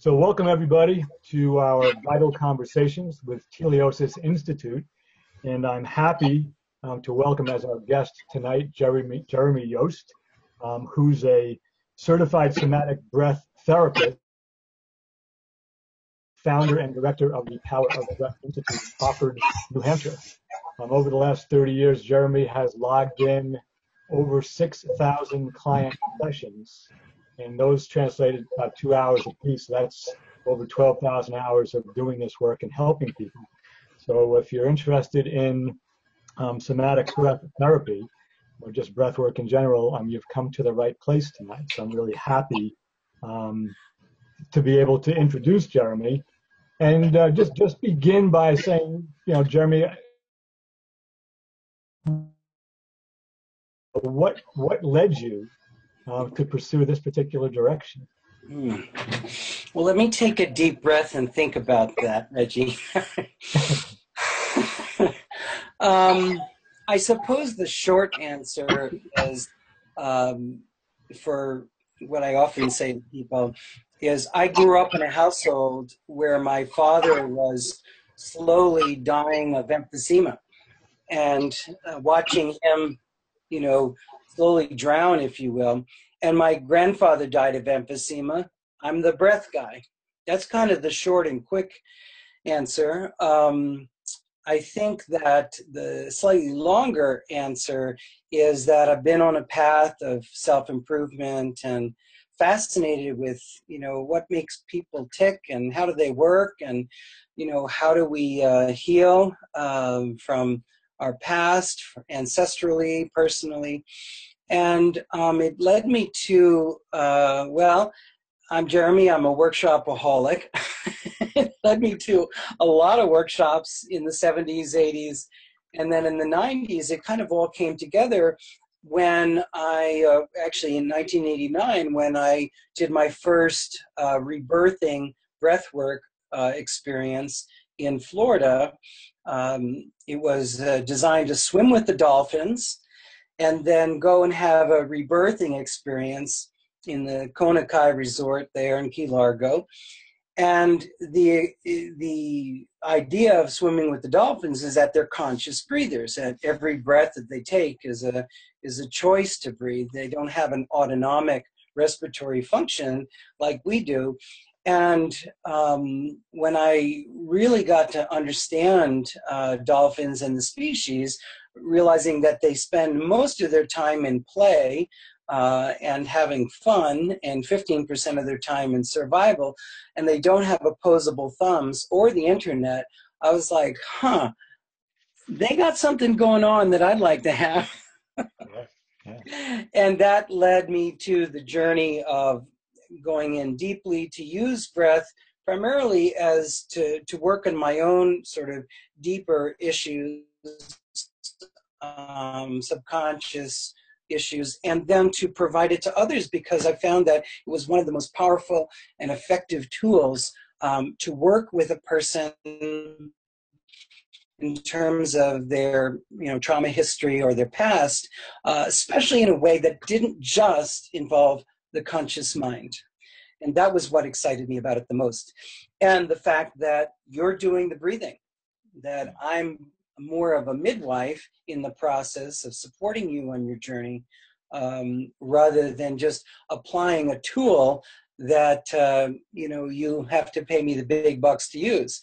So welcome everybody to our Vital Conversations with Teleosis Institute. And I'm happy um, to welcome as our guest tonight, Jeremy, Jeremy Youst, um, who's a certified somatic breath therapist, founder and director of the Power of Breath Institute in Crawford, New Hampshire. Um, over the last 30 years, Jeremy has logged in over 6,000 client sessions and those translated about two hours a piece. That's over 12,000 hours of doing this work and helping people. So if you're interested in um, somatic breath therapy or just breath work in general, um, you've come to the right place tonight. So I'm really happy um, to be able to introduce Jeremy and uh, just just begin by saying, you know, Jeremy, what what led you uh, to pursue this particular direction? Hmm. Well, let me take a deep breath and think about that, Reggie. um, I suppose the short answer is um, for what I often say to people is I grew up in a household where my father was slowly dying of emphysema and uh, watching him, you know, slowly drown, if you will. And my grandfather died of emphysema. I'm the breath guy. That's kind of the short and quick answer. Um, I think that the slightly longer answer is that I've been on a path of self improvement and fascinated with you know what makes people tick and how do they work and you know how do we uh, heal um, from our past ancestrally personally and um, it led me to, uh, well, I'm Jeremy, I'm a workshopaholic. it led me to a lot of workshops in the 70s, 80s, and then in the 90s, it kind of all came together when I, uh, actually in 1989, when I did my first uh, rebirthing breathwork uh, experience in Florida. Um, it was uh, designed to swim with the dolphins and then go and have a rebirthing experience in the Kona Kai Resort there in Key Largo. And the the idea of swimming with the dolphins is that they're conscious breathers, and every breath that they take is a is a choice to breathe. They don't have an autonomic respiratory function like we do. And um, when I really got to understand uh, dolphins and the species, realizing that they spend most of their time in play uh, and having fun and 15% of their time in survival, and they don't have opposable thumbs or the internet, I was like, huh, they got something going on that I'd like to have. And that led me to the journey of going in deeply to use breath primarily as to, to work on my own sort of deeper issues um, subconscious issues and then to provide it to others because I found that it was one of the most powerful and effective tools um, to work with a person in terms of their you know trauma history or their past uh, especially in a way that didn't just involve the conscious mind. And that was what excited me about it the most. And the fact that you're doing the breathing that i'm more of a midwife in the process of supporting you on your journey um, rather than just applying a tool that uh, you know you have to pay me the big bucks to use.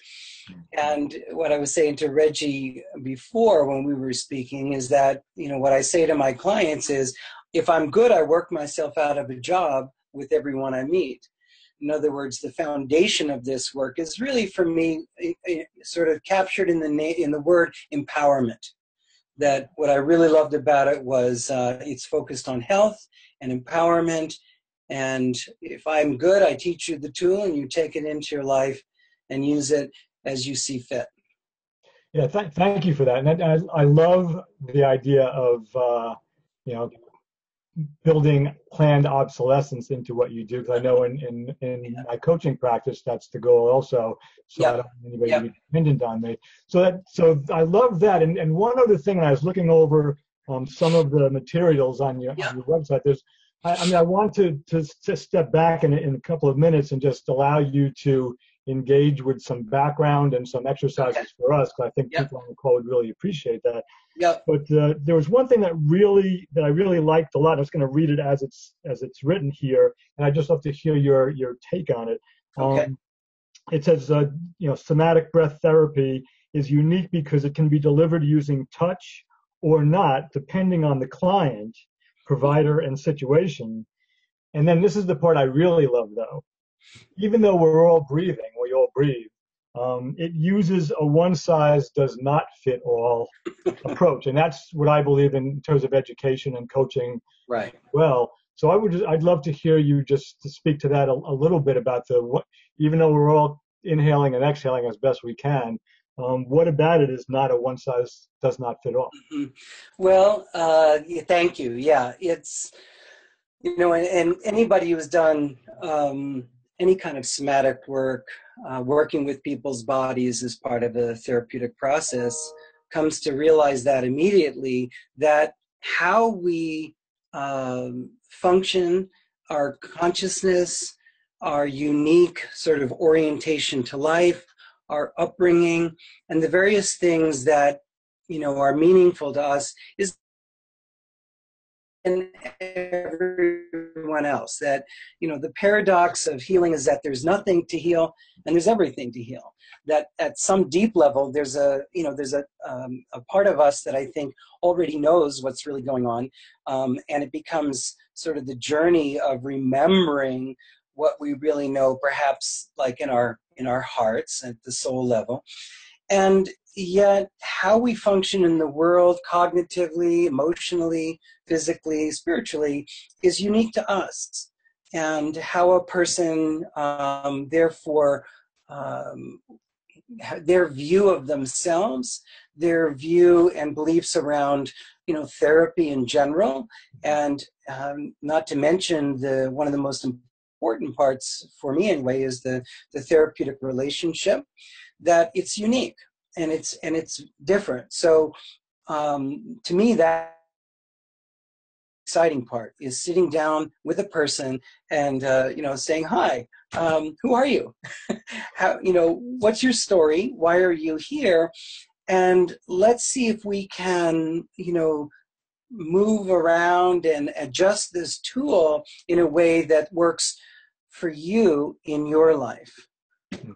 And what i was saying to reggie before when we were speaking is that you know what i say to my clients is if i'm good i work myself out of a job with everyone i meet in other words, the foundation of this work is really, for me, sort of captured in the na- in the word empowerment. That what I really loved about it was uh, it's focused on health and empowerment. And if I'm good, I teach you the tool, and you take it into your life and use it as you see fit. Yeah, th- thank you for that. And I, I love the idea of uh, you know building planned obsolescence into what you do because I know in, in, in yeah. my coaching practice that's the goal also so yep. I don't want anybody yep. to be dependent on me so that so I love that and, and one other thing I was looking over um, some of the materials on your, yep. on your website there's I, I mean, I want to, to, to step back in, in a couple of minutes and just allow you to engage with some background and some exercises Okay. for us, because I think Yep. people on the call would really appreciate that. Yep. But uh, there was one thing that really that I really liked a lot. I was going to read it as it's as it's written here, and I just love to hear your your take on it. Okay. Um, it says, uh, you know, somatic breath therapy is unique because it can be delivered using touch or not, depending on the client, provider, and situation. And then this is the part I really love, though. Even though we're all breathing, we all breathe. Um, it uses a one size does not fit all approach, and that's what I believe in terms of education and coaching Right. well. So I would just, I'd love to hear you just to speak to that a, a little bit about the what, even though we're all inhaling and exhaling as best we can, um, what about it is not a one size does not fit all. Well, uh, thank you. Yeah, it's you know, and, and anybody who's done um, any kind of somatic work, uh, working with people's bodies as part of a therapeutic process, comes to realize that immediately that how we um, function, our consciousness, our unique sort of orientation to life, our upbringing, and the various things that you know are meaningful to us is and everyone else that you know the paradox of healing is that there's nothing to heal and there's everything to heal. That at some deep level there's a you know there's a, um, a part of us that i think already knows what's really going on um, and it becomes sort of the journey of remembering what we really know perhaps like in our in our hearts at the soul level. And yet how we function in the world cognitively emotionally physically spiritually is unique to us. And how a person um, therefore um, their view of themselves their view and beliefs around you know therapy in general and um, not to mention the one of the most important parts for me anyway is the the therapeutic relationship that it's unique and it's and it's different. So um, to me that exciting part is sitting down with a person and uh, you know saying hi um, who are you? How you know what's your story? Why are you here? And let's see if we can you know move around and adjust this tool in a way that works for you in your life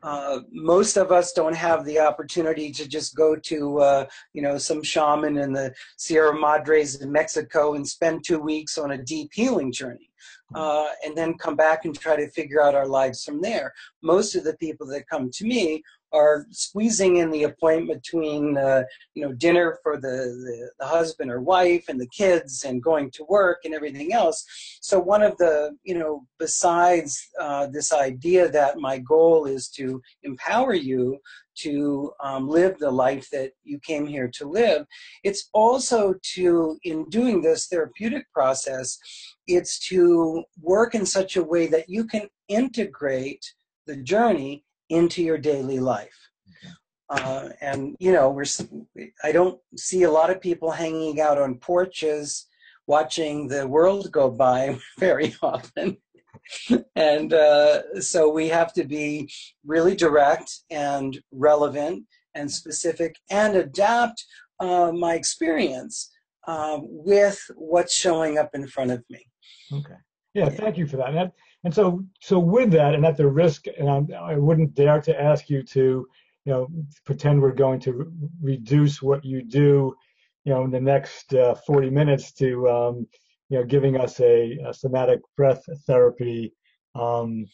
uh, most of us don't have the opportunity to just go to uh, you know some shaman in the Sierra Madres in Mexico and spend two weeks on a deep healing journey, uh, and then come back and try to figure out our lives from there. Most of the people that come to me are squeezing in the appointment between uh, you know dinner for the, the the husband or wife and the kids and going to work and everything else. So one of the you know besides uh, this idea that my goal is to empower you to um, live the life that you came here to live, it's also to in doing this therapeutic process, it's to work in such a way that you can integrate the journey into your daily life. Uh, and you know, we're I don't see a lot of people hanging out on porches watching the world go by very often. and uh, so we have to be really direct and relevant and specific and adapt uh, my experience um, with what's showing up in front of me. Okay. Yeah, thank you for that. That, and so, so with that, and at the risk, and I'm, I wouldn't dare to ask you to, you know, pretend we're going to re- reduce what you do, you know, in the next uh, 40 minutes to, um, you know, giving us a, a somatic breath therapy um,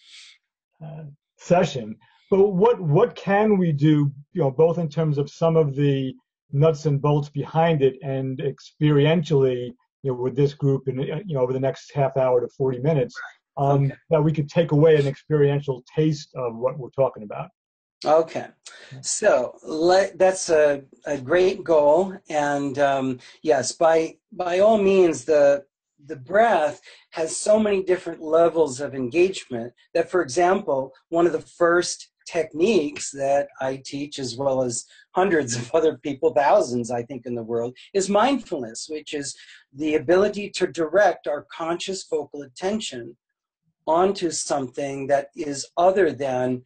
uh, session. But what what can we do, you know, both in terms of some of the nuts and bolts behind it, and experientially, you know, with this group, and you know, over the next half hour to 40 minutes, um, Okay. that we could take away an experiential taste of what we're talking about. Okay, so let, that's a, a great goal, and um, yes, by by all means, the the breath has so many different levels of engagement that, for example, one of the first techniques that I teach, as well as hundreds of other people, thousands, I think, in the world, is mindfulness, which is the ability to direct our conscious focal attention onto something that is other than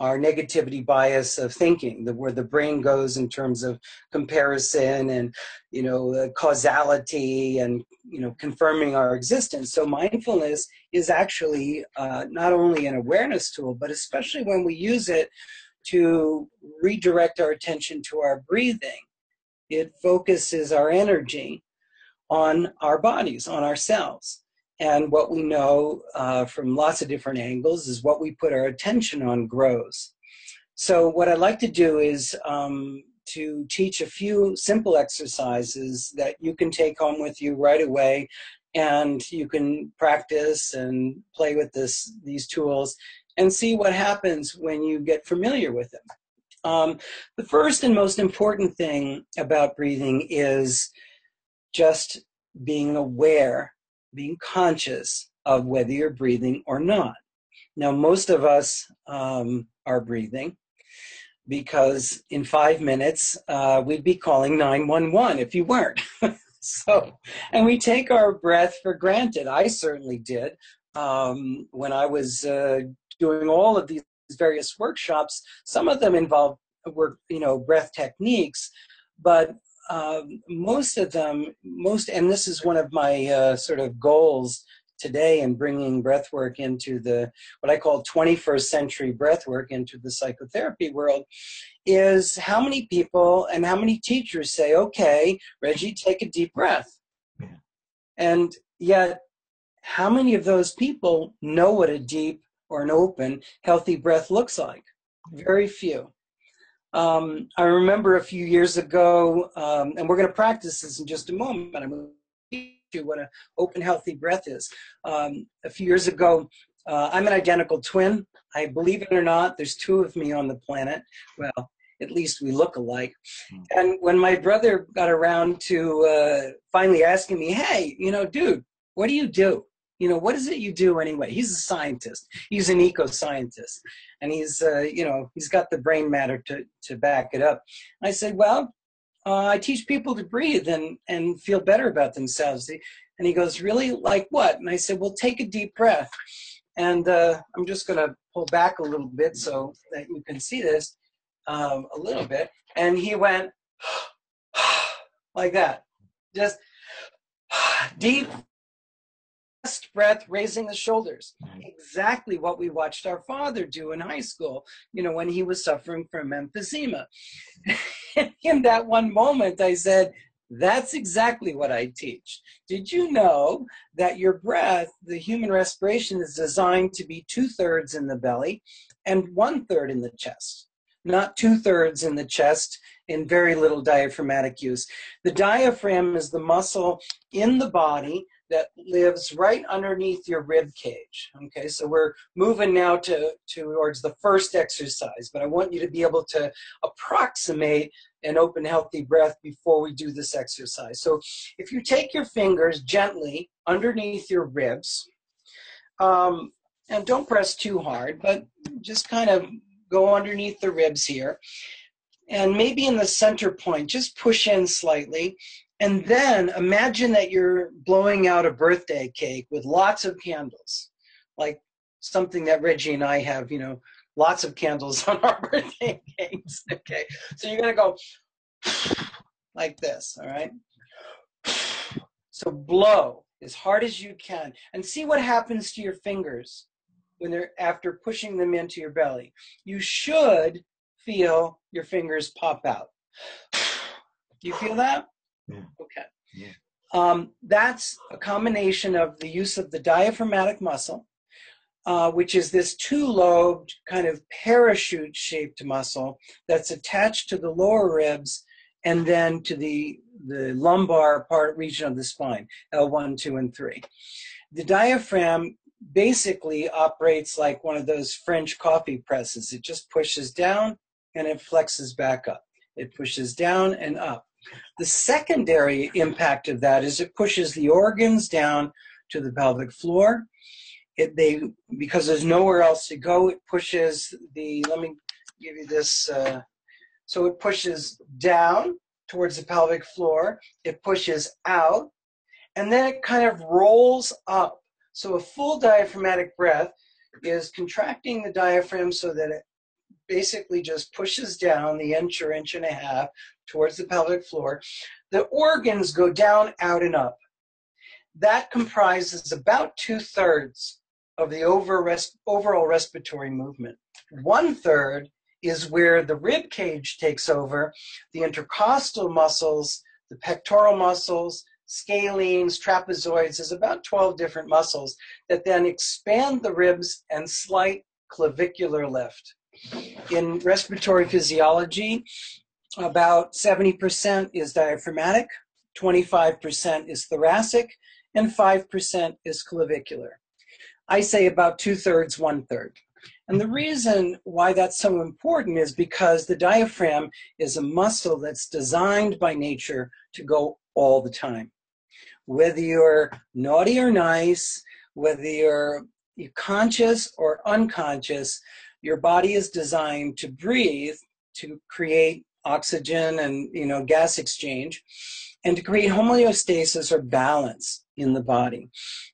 our negativity bias of thinking, the, where the brain goes in terms of comparison and you know causality and you know confirming our existence. So mindfulness is actually uh, not only an awareness tool, but especially when we use it to redirect our attention to our breathing, it focuses our energy on our bodies, on ourselves. And what we know uh, from lots of different angles is what we put our attention on grows. So, what I'd like to do is um, to teach a few simple exercises that you can take home with you right away and you can practice and play with this these tools and see what happens when you get familiar with them. Um, the first and most important thing about breathing is just being aware being conscious of whether you're breathing or not. Now, most of us um, are breathing because in five minutes uh, we'd be calling 911 if you weren't. so, and we take our breath for granted. I certainly did um, when I was uh, doing all of these various workshops. Some of them involved were you know breath techniques, but um, most of them, most, and this is one of my uh, sort of goals today in bringing breathwork into the what I call 21st century breathwork into the psychotherapy world is how many people and how many teachers say, okay, Reggie, take a deep breath. And yet, how many of those people know what a deep or an open, healthy breath looks like? Very few. Um, I remember a few years ago, um, and we're going to practice this in just a moment. I'm going to teach you what an open, healthy breath is. Um, a few years ago, uh, I'm an identical twin. I believe it or not, there's two of me on the planet. Well, at least we look alike. Hmm. And when my brother got around to uh, finally asking me, hey, you know, dude, what do you do? You know, what is it you do anyway? He's a scientist. He's an eco-scientist, and he's, uh, you know, he's got the brain matter to to back it up. And I said, well, uh, I teach people to breathe and and feel better about themselves. And he goes, really, like what? And I said, well, take a deep breath. And uh, I'm just going to pull back a little bit so that you can see this um, a little bit. And he went like that, just deep breath, raising the shoulders. Mm-hmm. Exactly what we watched our father do in high school, you know, when he was suffering from emphysema. in that one moment, I said, that's exactly what I teach. Did you know that your breath, the human respiration, is designed to be two thirds in the belly and one third in the chest? Not two thirds in the chest in very little diaphragmatic use. The diaphragm is the muscle in the body that lives right underneath your rib cage. Okay, so we're moving now to towards the first exercise, but I want you to be able to approximate an open, healthy breath before we do this exercise. So if you take your fingers gently underneath your ribs, um, and don't press too hard, but just kind of go underneath the ribs here. And maybe in the center point, just push in slightly and then imagine that you're blowing out a birthday cake with lots of candles, like something that Reggie and I have, you know, lots of candles on our birthday cakes. Okay. So you're going to go like this. All right. So blow as hard as you can and see what happens to your fingers when they're after pushing them into your belly. You should feel your fingers pop out. Do you feel that? Yeah. Okay. Yeah. Um, that's a combination of the use of the diaphragmatic muscle, uh, which is this two-lobed kind of parachute-shaped muscle that's attached to the lower ribs and then to the the lumbar part region of the spine, L1, 2, and 3. The diaphragm basically operates like one of those French coffee presses. It just pushes down and it flexes back up. It pushes down and up. The secondary impact of that is it pushes the organs down to the pelvic floor. it, they because there's nowhere else to go, it pushes the. Let me give you this. Uh, so it pushes down towards the pelvic floor. It pushes out, and then it kind of rolls up. So a full diaphragmatic breath is contracting the diaphragm so that it basically just pushes down the inch or inch and a half towards the pelvic floor. The organs go down, out, and up. That comprises about two thirds of the overall respiratory movement. One third is where the rib cage takes over, the intercostal muscles, the pectoral muscles, scalenes, trapezoids, is about 12 different muscles that then expand the ribs and slight clavicular lift. In respiratory physiology, about 70% is diaphragmatic, 25% is thoracic, and 5% is clavicular. I say about two thirds, one third. And the reason why that's so important is because the diaphragm is a muscle that's designed by nature to go all the time. Whether you're naughty or nice, whether you're conscious or unconscious, your body is designed to breathe, to create oxygen and you know gas exchange, and to create homeostasis or balance in the body.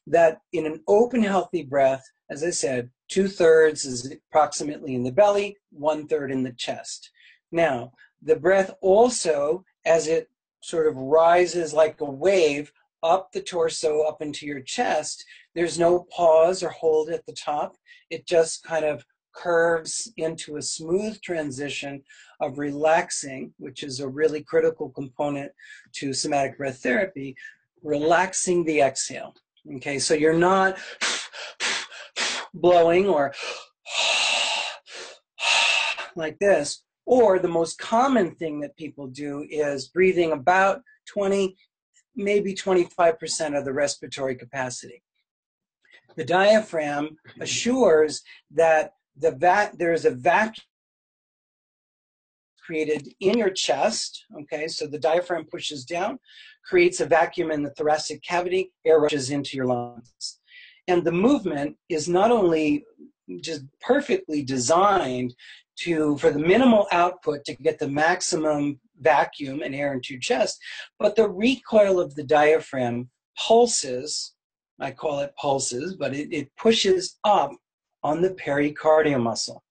That in an open, healthy breath, as I said, two thirds is approximately in the belly, one third in the chest. Now, the breath also, as it sort of rises like a wave up the torso, up into your chest, there's no pause or hold at the top. It just kind of curves into a smooth transition of relaxing, which is a really critical component to somatic breath therapy, relaxing the exhale. Okay, so you're not blowing or like this. Or the most common thing that people do is breathing about 20, maybe 25% of the respiratory capacity. The diaphragm assures that the vac there's a vacuum created in your chest. Okay, so the diaphragm pushes down, creates a vacuum in the thoracic cavity, air rushes into your lungs. And the movement is not only just perfectly designed to for the minimal output to get the maximum vacuum and air into your chest, but the recoil of the diaphragm pulses, I call it pulses, but it, it pushes up on the pericardial muscle.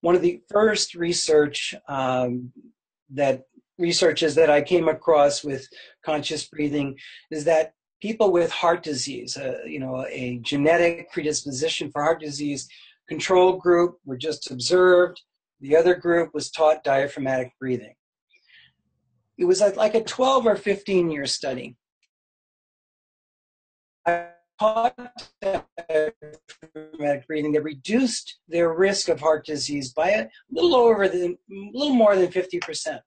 One of the first research um, that researches that I came across with conscious breathing is that people with heart disease, uh, you know, a genetic predisposition for heart disease, control group were just observed. The other group was taught diaphragmatic breathing. It was like a 12 or 15 year study. Diaphragmatic breathing that reduced their risk of heart disease by a little over than little more than 50%,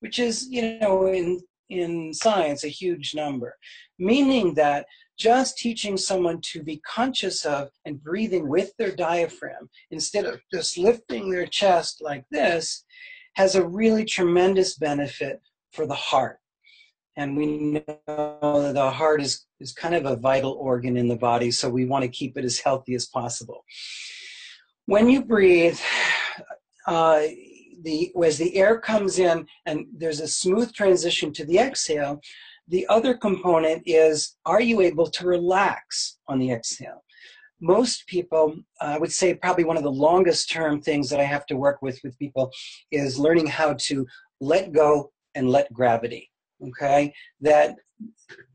which is, you know, in in science a huge number, meaning that just teaching someone to be conscious of and breathing with their diaphragm instead of just lifting their chest like this has a really tremendous benefit for the heart. And we know that the heart is, is kind of a vital organ in the body, so we want to keep it as healthy as possible. When you breathe, uh, the as the air comes in and there's a smooth transition to the exhale, the other component is are you able to relax on the exhale? Most people, I would say probably one of the longest term things that I have to work with with people is learning how to let go and let gravity. Okay? That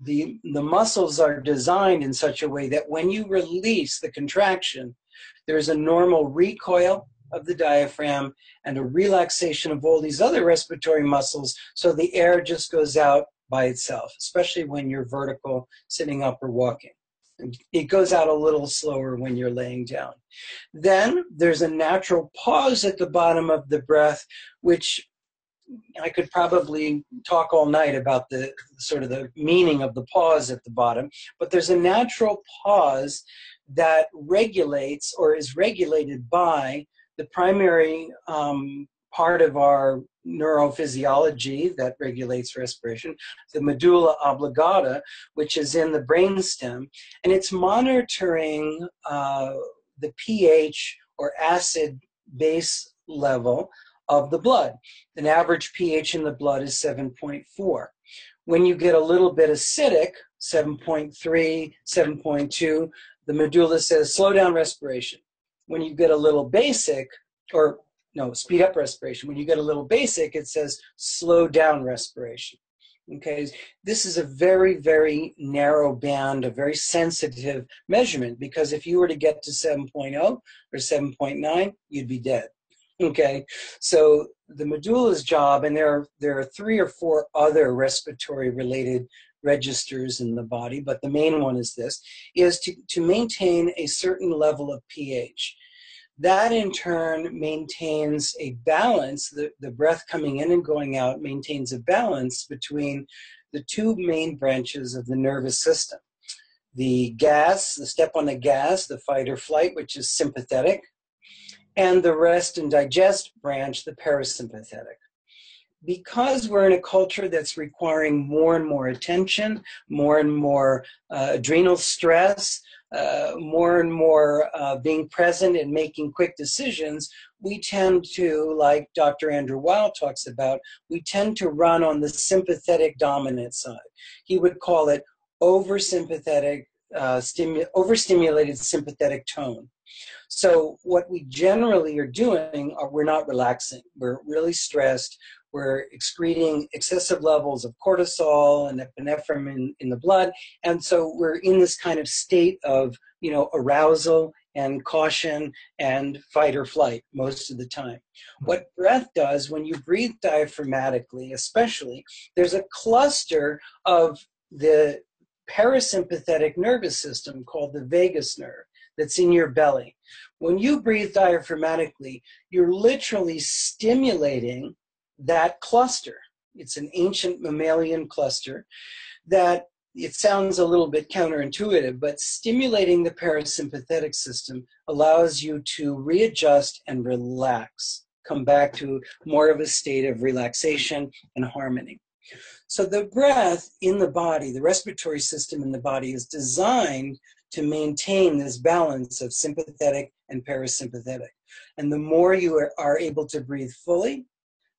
the the muscles are designed in such a way that when you release the contraction, there's a normal recoil of the diaphragm and a relaxation of all these other respiratory muscles so the air just goes out by itself, especially when you're vertical, sitting up or walking. It goes out a little slower when you're laying down. Then there's a natural pause at the bottom of the breath, which I could probably talk all night about the sort of the meaning of the pause at the bottom, but there's a natural pause that regulates or is regulated by the primary um, part of our neurophysiology that regulates respiration, the medulla oblongata, which is in the brainstem, and it's monitoring uh, the pH or acid base level of the blood. An average pH in the blood is 7.4. When you get a little bit acidic, 7.3, 7.2, the medulla says slow down respiration. When you get a little basic, or no, speed up respiration. When you get a little basic, it says slow down respiration. Okay, this is a very, very narrow band, a very sensitive measurement because if you were to get to 7.0 or 7.9, you'd be dead. Okay, so the medulla's job, and there are, there are three or four other respiratory related registers in the body, but the main one is this, is to, to maintain a certain level of pH. That in turn maintains a balance, the, the breath coming in and going out maintains a balance between the two main branches of the nervous system. The gas, the step on the gas, the fight or flight, which is sympathetic, and the rest and digest branch, the parasympathetic. Because we're in a culture that's requiring more and more attention, more and more uh, adrenal stress, uh, more and more uh, being present and making quick decisions, we tend to, like Dr. Andrew Weil talks about, we tend to run on the sympathetic dominant side. He would call it oversympathetic, uh, stimu- overstimulated sympathetic tone. So what we generally are doing are we're not relaxing. We're really stressed. We're excreting excessive levels of cortisol and epinephrine in, in the blood. And so we're in this kind of state of, you know, arousal and caution and fight or flight most of the time. Hmm. What breath does when you breathe diaphragmatically, especially, there's a cluster of the parasympathetic nervous system called the vagus nerve that's in your belly. When you breathe diaphragmatically, you're literally stimulating that cluster. It's an ancient mammalian cluster that it sounds a little bit counterintuitive, but stimulating the parasympathetic system allows you to readjust and relax, come back to more of a state of relaxation and harmony. So the breath in the body, the respiratory system in the body is designed to maintain this balance of sympathetic and parasympathetic. And the more you are, able to breathe fully,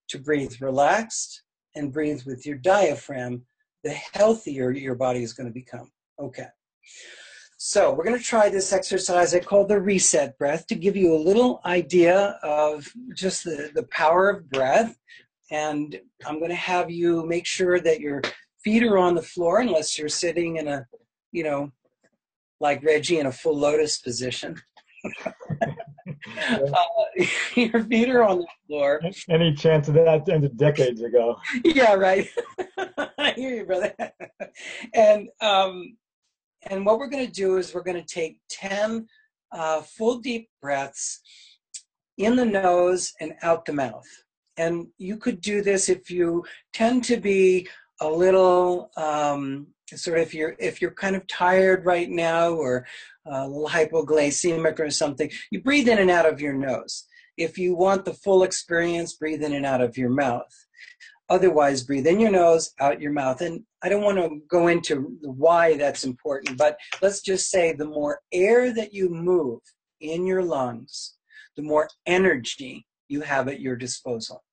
to breathe relaxed, and breathe with your diaphragm, the healthier your body is going to become. Okay. So we're going to try this exercise I call the reset breath to give you a little idea of just the, the power of breath. And I'm going to have you make sure that your feet are on the floor unless you're sitting in a, you know, like Reggie in a full lotus position. uh, your feet are on the floor. Any chance of that ended decades ago? Yeah, right. I hear you, brother. and um, and what we're going to do is we're going to take ten uh, full deep breaths in the nose and out the mouth. And you could do this if you tend to be a little um, of if you're if you're kind of tired right now or uh, a little hypoglycemic or something, you breathe in and out of your nose. If you want the full experience, breathe in and out of your mouth. Otherwise, breathe in your nose, out your mouth. And I don't want to go into why that's important, but let's just say the more air that you move in your lungs, the more energy you have at your disposal.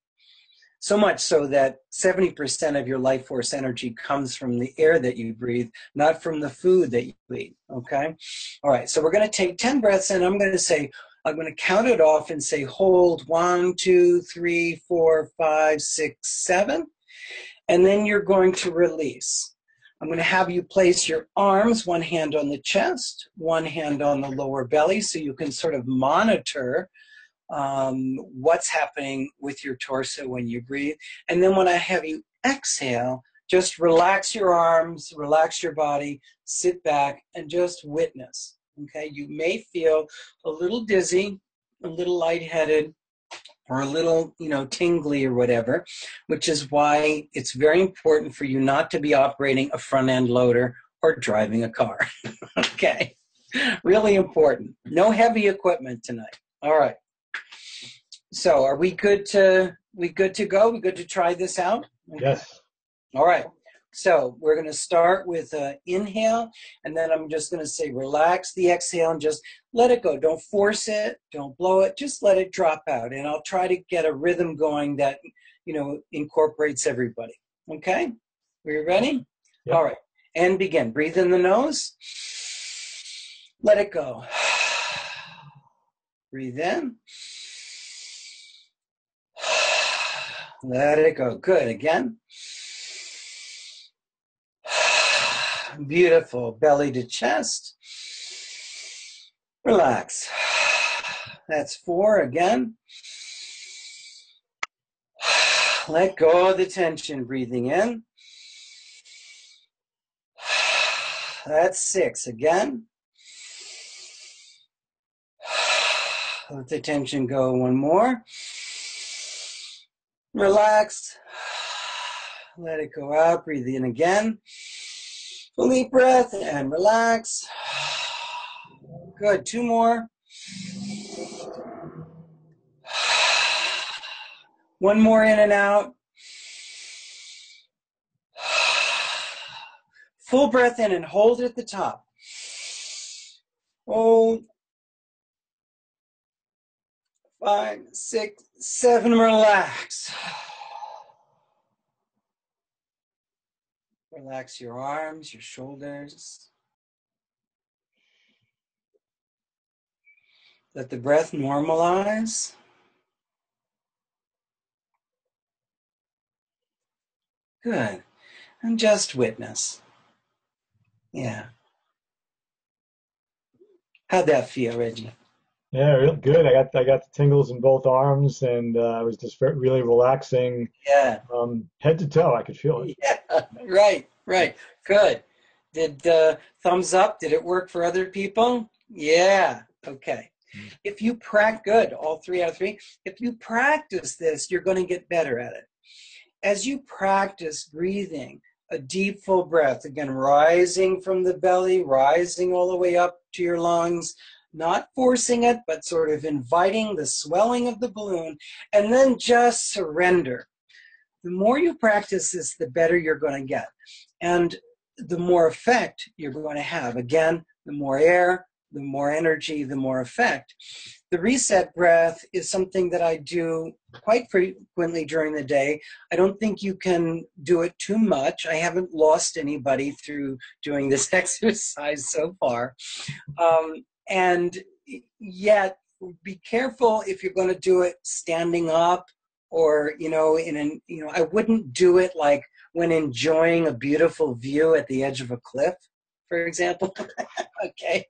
So much so that 70% of your life force energy comes from the air that you breathe, not from the food that you eat. Okay? All right, so we're going to take 10 breaths and I'm going to say, I'm going to count it off and say, hold one, two, three, four, five, six, seven. And then you're going to release. I'm going to have you place your arms, one hand on the chest, one hand on the lower belly, so you can sort of monitor um, what's happening with your torso when you breathe. And then when I have you exhale, just relax your arms, relax your body, sit back, and just witness. Okay, you may feel a little dizzy, a little lightheaded, or a little, you know, tingly or whatever, which is why it's very important for you not to be operating a front end loader or driving a car. okay, really important. No heavy equipment tonight. All right. So are we good to we good to go? We good to try this out? Yes. All right. So we're going to start with uh, inhale, and then I'm just going to say relax the exhale and just let it go. Don't force it. Don't blow it. Just let it drop out. And I'll try to get a rhythm going that, you know, incorporates everybody. Okay? Are you ready? Yep. All right. And begin. Breathe in the nose. Let it go. Breathe in. Let it go. Good. Again. Beautiful. Belly to chest. Relax. That's four again. Let go of the tension. Breathing in. That's six again. Let the tension go one more. Relax. Let it go out. Breathe in again. Full deep breath and relax. Good. Two more. One more in and out. Full breath in and hold it at the top. Hold. Five, six, seven, relax. Relax your arms, your shoulders. Let the breath normalize. Good. And just witness. Yeah. How'd that feel, Reggie? Yeah, real good. I got I got the tingles in both arms, and uh, I was just really relaxing, Yeah. um, head to toe. I could feel it. Yeah. Right. Right. Good. Did uh, thumbs up? Did it work for other people? Yeah. Okay. Mm. If you practice, good. All three out of three. If you practice this, you're going to get better at it. As you practice breathing, a deep full breath, again, rising from the belly, rising all the way up to your lungs, not forcing it, but sort of inviting the swelling of the balloon, and then just surrender. The more you practice this, the better you're going to get. And the more effect you're going to have. Again, the more air, the more energy, the more effect. The reset breath is something that I do quite frequently during the day. I don't think you can do it too much. I haven't lost anybody through doing this exercise so far. Um, and yet, be careful if you're going to do it standing up or, you know, in an, you know, I wouldn't do it like when enjoying a beautiful view at the edge of a cliff, for example. okay.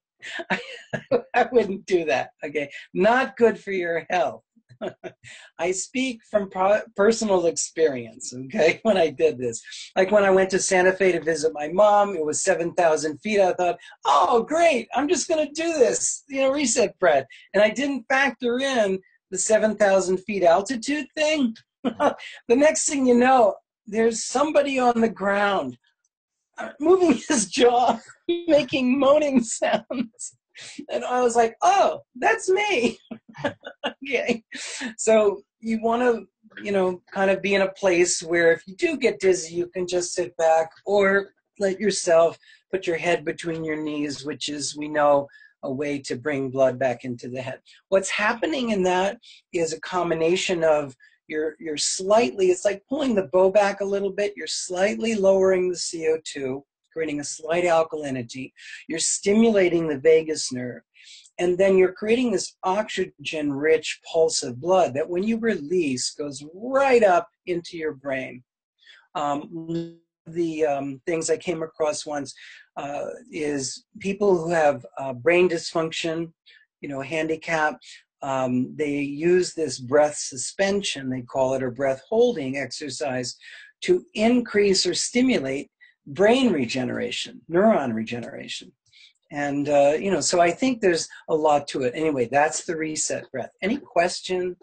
I, I wouldn't do that. Okay. Not good for your health. I speak from pro- personal experience, okay, when I did this. Like when I went to Santa Fe to visit my mom, it was 7,000 feet. I thought, oh, great, I'm just going to do this, you know, reset breath. And I didn't factor in the 7,000 feet altitude thing. the next thing you know, there's somebody on the ground uh, moving his jaw, making moaning sounds. And I was like, oh, that's me. okay. So you want to, you know, kind of be in a place where if you do get dizzy, you can just sit back or let yourself put your head between your knees, which is, we know, a way to bring blood back into the head. What's happening in that is a combination of you're you're slightly it's like pulling the bow back a little bit you're slightly lowering the co2 creating a slight alkalinity you're stimulating the vagus nerve and then you're creating this oxygen rich pulse of blood that when you release goes right up into your brain um, the um, things i came across once uh, is people who have uh, brain dysfunction you know handicap um, they use this breath suspension, they call it, or breath holding exercise to increase or stimulate brain regeneration, neuron regeneration. And, uh, you know, so I think there's a lot to it. Anyway, that's the reset breath. Any question,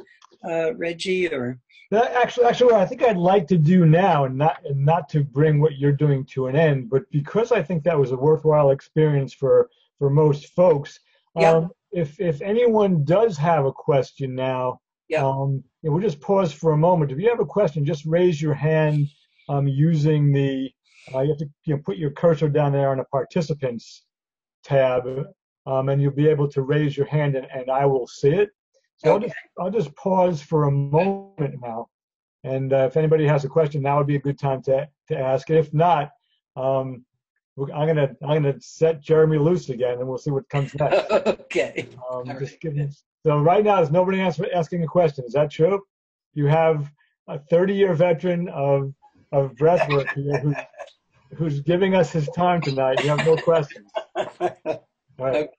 uh, Reggie, or? Actually, actually, what I think I'd like to do now, and not and not to bring what you're doing to an end, but because I think that was a worthwhile experience for for most folks. Yeah. Um, if if anyone does have a question now, Yeah. Um, we'll just pause for a moment. If you have a question, just raise your hand um, using the, uh, you have to you know, put your cursor down there on the participants tab, um, and you'll be able to raise your hand and, and I will see it. So I'll just, I'll just pause for a moment now. And uh, if anybody has a question, now would be a good time to, to ask. If not, um, I'm gonna I'm gonna set Jeremy loose again, and we'll see what comes next. okay. Um, just right. give me- so right now, there's nobody ask, asking a question. Is that true? You have a 30-year veteran of of breath work here who, who's giving us his time tonight. You have no questions. Right.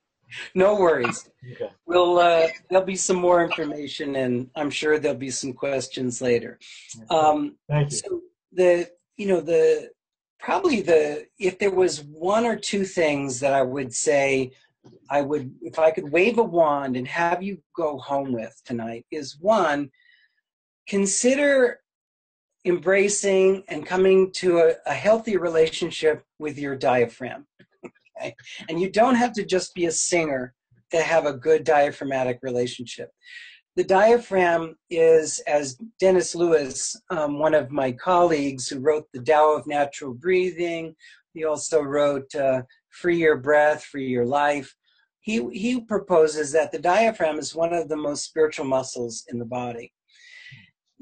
no worries. Okay. We'll uh, there'll be some more information, and I'm sure there'll be some questions later. Um, Thank you. so the you know the probably the if there was one or two things that I would say I would if I could wave a wand and have you go home with tonight is one consider embracing and coming to a, a healthy relationship with your diaphragm okay and you don't have to just be a singer to have a good diaphragmatic relationship the diaphragm is, as Dennis Lewis, um, one of my colleagues who wrote the Tao of Natural Breathing, he also wrote uh, Free Your Breath, Free Your Life. He, he proposes that the diaphragm is one of the most spiritual muscles in the body.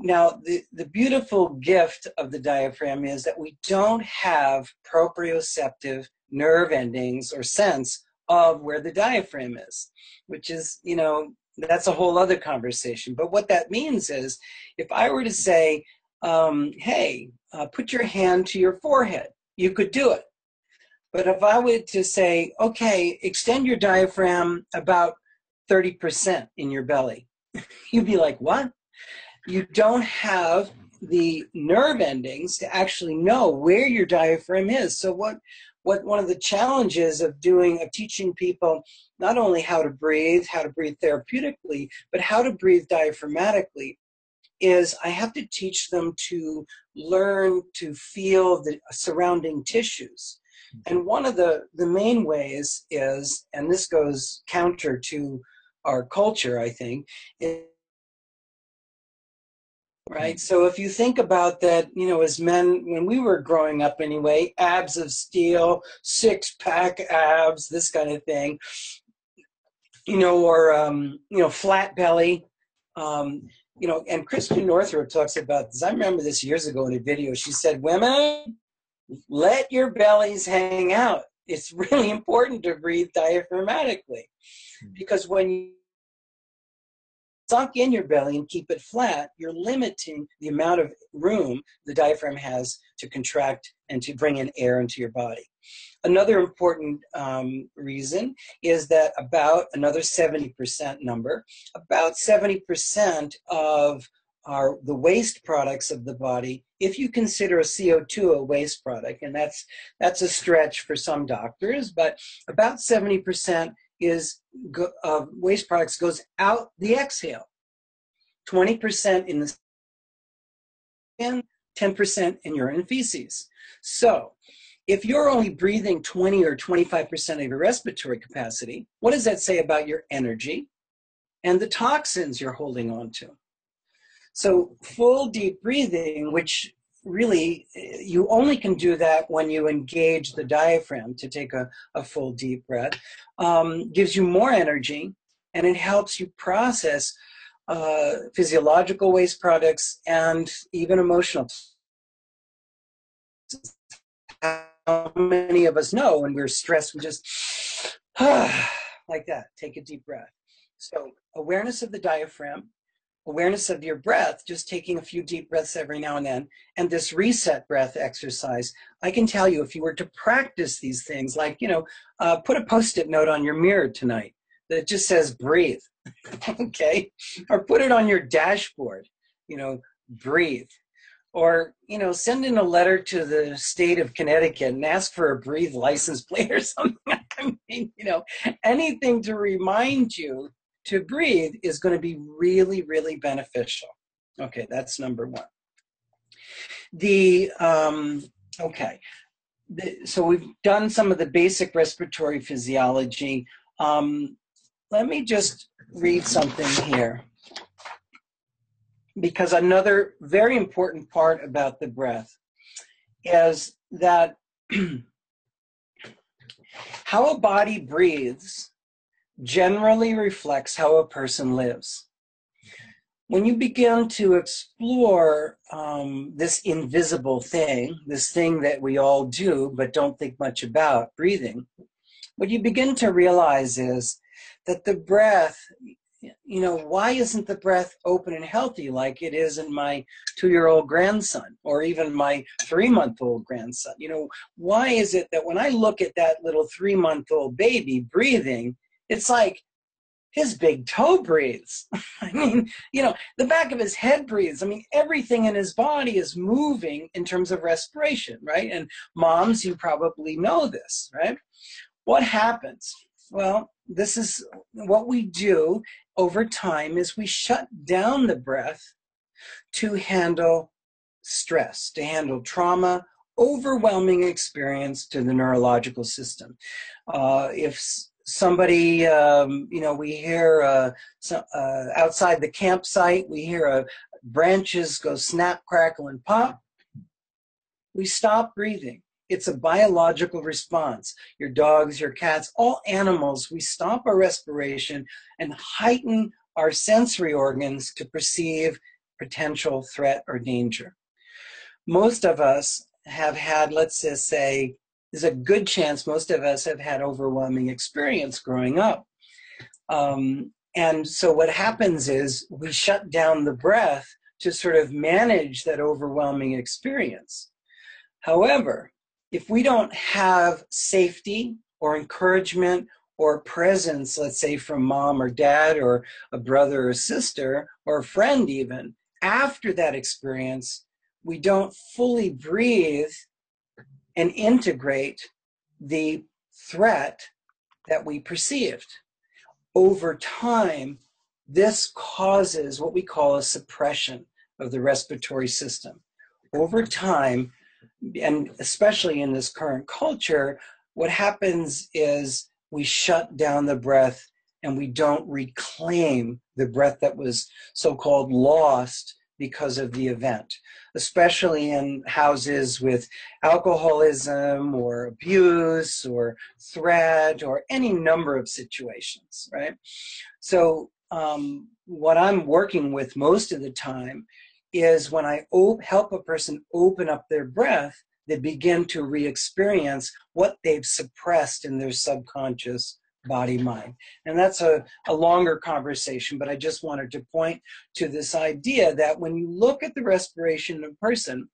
Now, the, the beautiful gift of the diaphragm is that we don't have proprioceptive nerve endings or sense of where the diaphragm is, which is, you know, that's a whole other conversation. But what that means is if I were to say, um, hey, uh, put your hand to your forehead, you could do it. But if I were to say, okay, extend your diaphragm about 30% in your belly, you'd be like, what? You don't have the nerve endings to actually know where your diaphragm is. So what what one of the challenges of doing of teaching people not only how to breathe, how to breathe therapeutically, but how to breathe diaphragmatically is I have to teach them to learn to feel the surrounding tissues. And one of the, the main ways is, and this goes counter to our culture, I think, right? So if you think about that, you know, as men, when we were growing up anyway, abs of steel, six pack abs, this kind of thing, you know, or, um, you know, flat belly. Um, you know, and Christiane Northrup talks about this. I remember this years ago in a video. She said, Women, let your bellies hang out. It's really important to breathe diaphragmatically because when sunk in your belly and keep it flat, you're limiting the amount of room the diaphragm has to contract and to bring in air into your body. Another important um, reason is that about another 70% number, about 70% of our the waste products of the body, if you consider a CO2 a waste product, and that's that's a stretch for some doctors, but about 70% is go, uh, waste products goes out the exhale. 20% in the skin, 10% in urine and feces. So if you're only breathing 20 or 25% of your respiratory capacity, what does that say about your energy and the toxins you're holding on to? So full deep breathing, which really you only can do that when you engage the diaphragm to take a, a full deep breath, um, gives you more energy and it helps you process uh, physiological waste products and even emotional. How many of us know when we're stressed, we just like that, take a deep breath. So, awareness of the diaphragm, awareness of your breath, just taking a few deep breaths every now and then, and this reset breath exercise. I can tell you if you were to practice these things, like, you know, uh, put a post it note on your mirror tonight that just says breathe, okay? Or put it on your dashboard, you know, breathe. Or, you know, send in a letter to the state of Connecticut and ask for a breathe license plate or something. I mean, you know, anything to remind you to breathe is going to be really, really beneficial. Okay, that's number one. The, um, okay, the, so we've done some of the basic respiratory physiology. Um, let me just read something here. because another very important part about the breath is that how a body breathes generally reflects how a person lives. When you begin to explore um, this invisible thing, this thing that we all do but don't think much about, breathing, what you begin to realize is that the breath, you know, why isn't the breath open and healthy like it is in my two year old grandson or even my three month old grandson? You know, why is it that when I look at that little three month old baby breathing, it's like his big toe breathes. I mean, you know, the back of his head breathes. I mean, everything in his body is moving in terms of respiration, right? And moms, you probably know this, right? What happens? Well, this is what we do over time is we shut down the breath to handle stress, to handle trauma, overwhelming experience to the neurological system. Uh, if somebody, um, you know, we hear uh, so, uh, outside the campsite, we hear uh, branches go snap, crackle, and pop. We stop breathing. It's a biological response. Your dogs, your cats, all animals, we stop our respiration and heighten our sensory organs to perceive potential threat or danger. Most of us have had, let's just say, there's a good chance most of us have had overwhelming experience growing up. Um, and so what happens is we shut down the breath to sort of manage that overwhelming experience. However, if we don't have safety or encouragement or presence, let's say from mom or dad or a brother or sister or a friend even, after that experience, we don't fully breathe and integrate the threat that we perceived. Over time, this causes what we call a suppression of the respiratory system. Over time, and especially in this current culture, what happens is we shut down the breath and we don't reclaim the breath that was so called lost because of the event, especially in houses with alcoholism or abuse or threat or any number of situations, right? So, um, what I'm working with most of the time is when I op- help a person open up their breath, they begin to re experience what they've suppressed in their subconscious body mind. And that's a, a longer conversation, but I just wanted to point to this idea that when you look at the respiration of a person,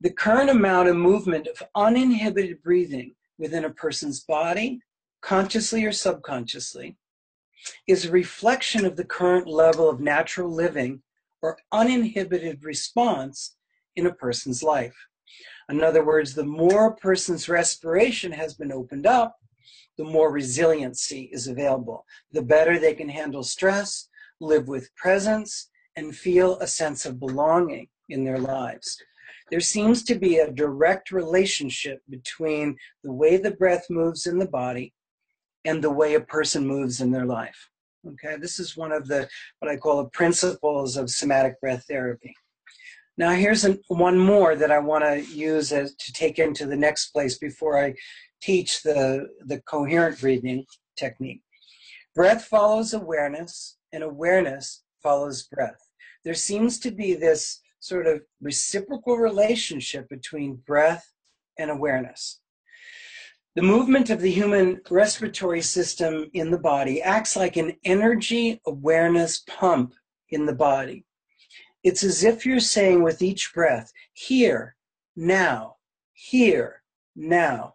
the current amount of movement of uninhibited breathing within a person's body, consciously or subconsciously, is a reflection of the current level of natural living or uninhibited response in a person's life. In other words, the more a person's respiration has been opened up, the more resiliency is available. The better they can handle stress, live with presence, and feel a sense of belonging in their lives. There seems to be a direct relationship between the way the breath moves in the body and the way a person moves in their life. Okay, this is one of the what I call the principles of somatic breath therapy. Now, here's an, one more that I want to use as, to take into the next place before I teach the, the coherent breathing technique. Breath follows awareness, and awareness follows breath. There seems to be this sort of reciprocal relationship between breath and awareness. The movement of the human respiratory system in the body acts like an energy awareness pump in the body. It's as if you're saying with each breath, here, now, here, now.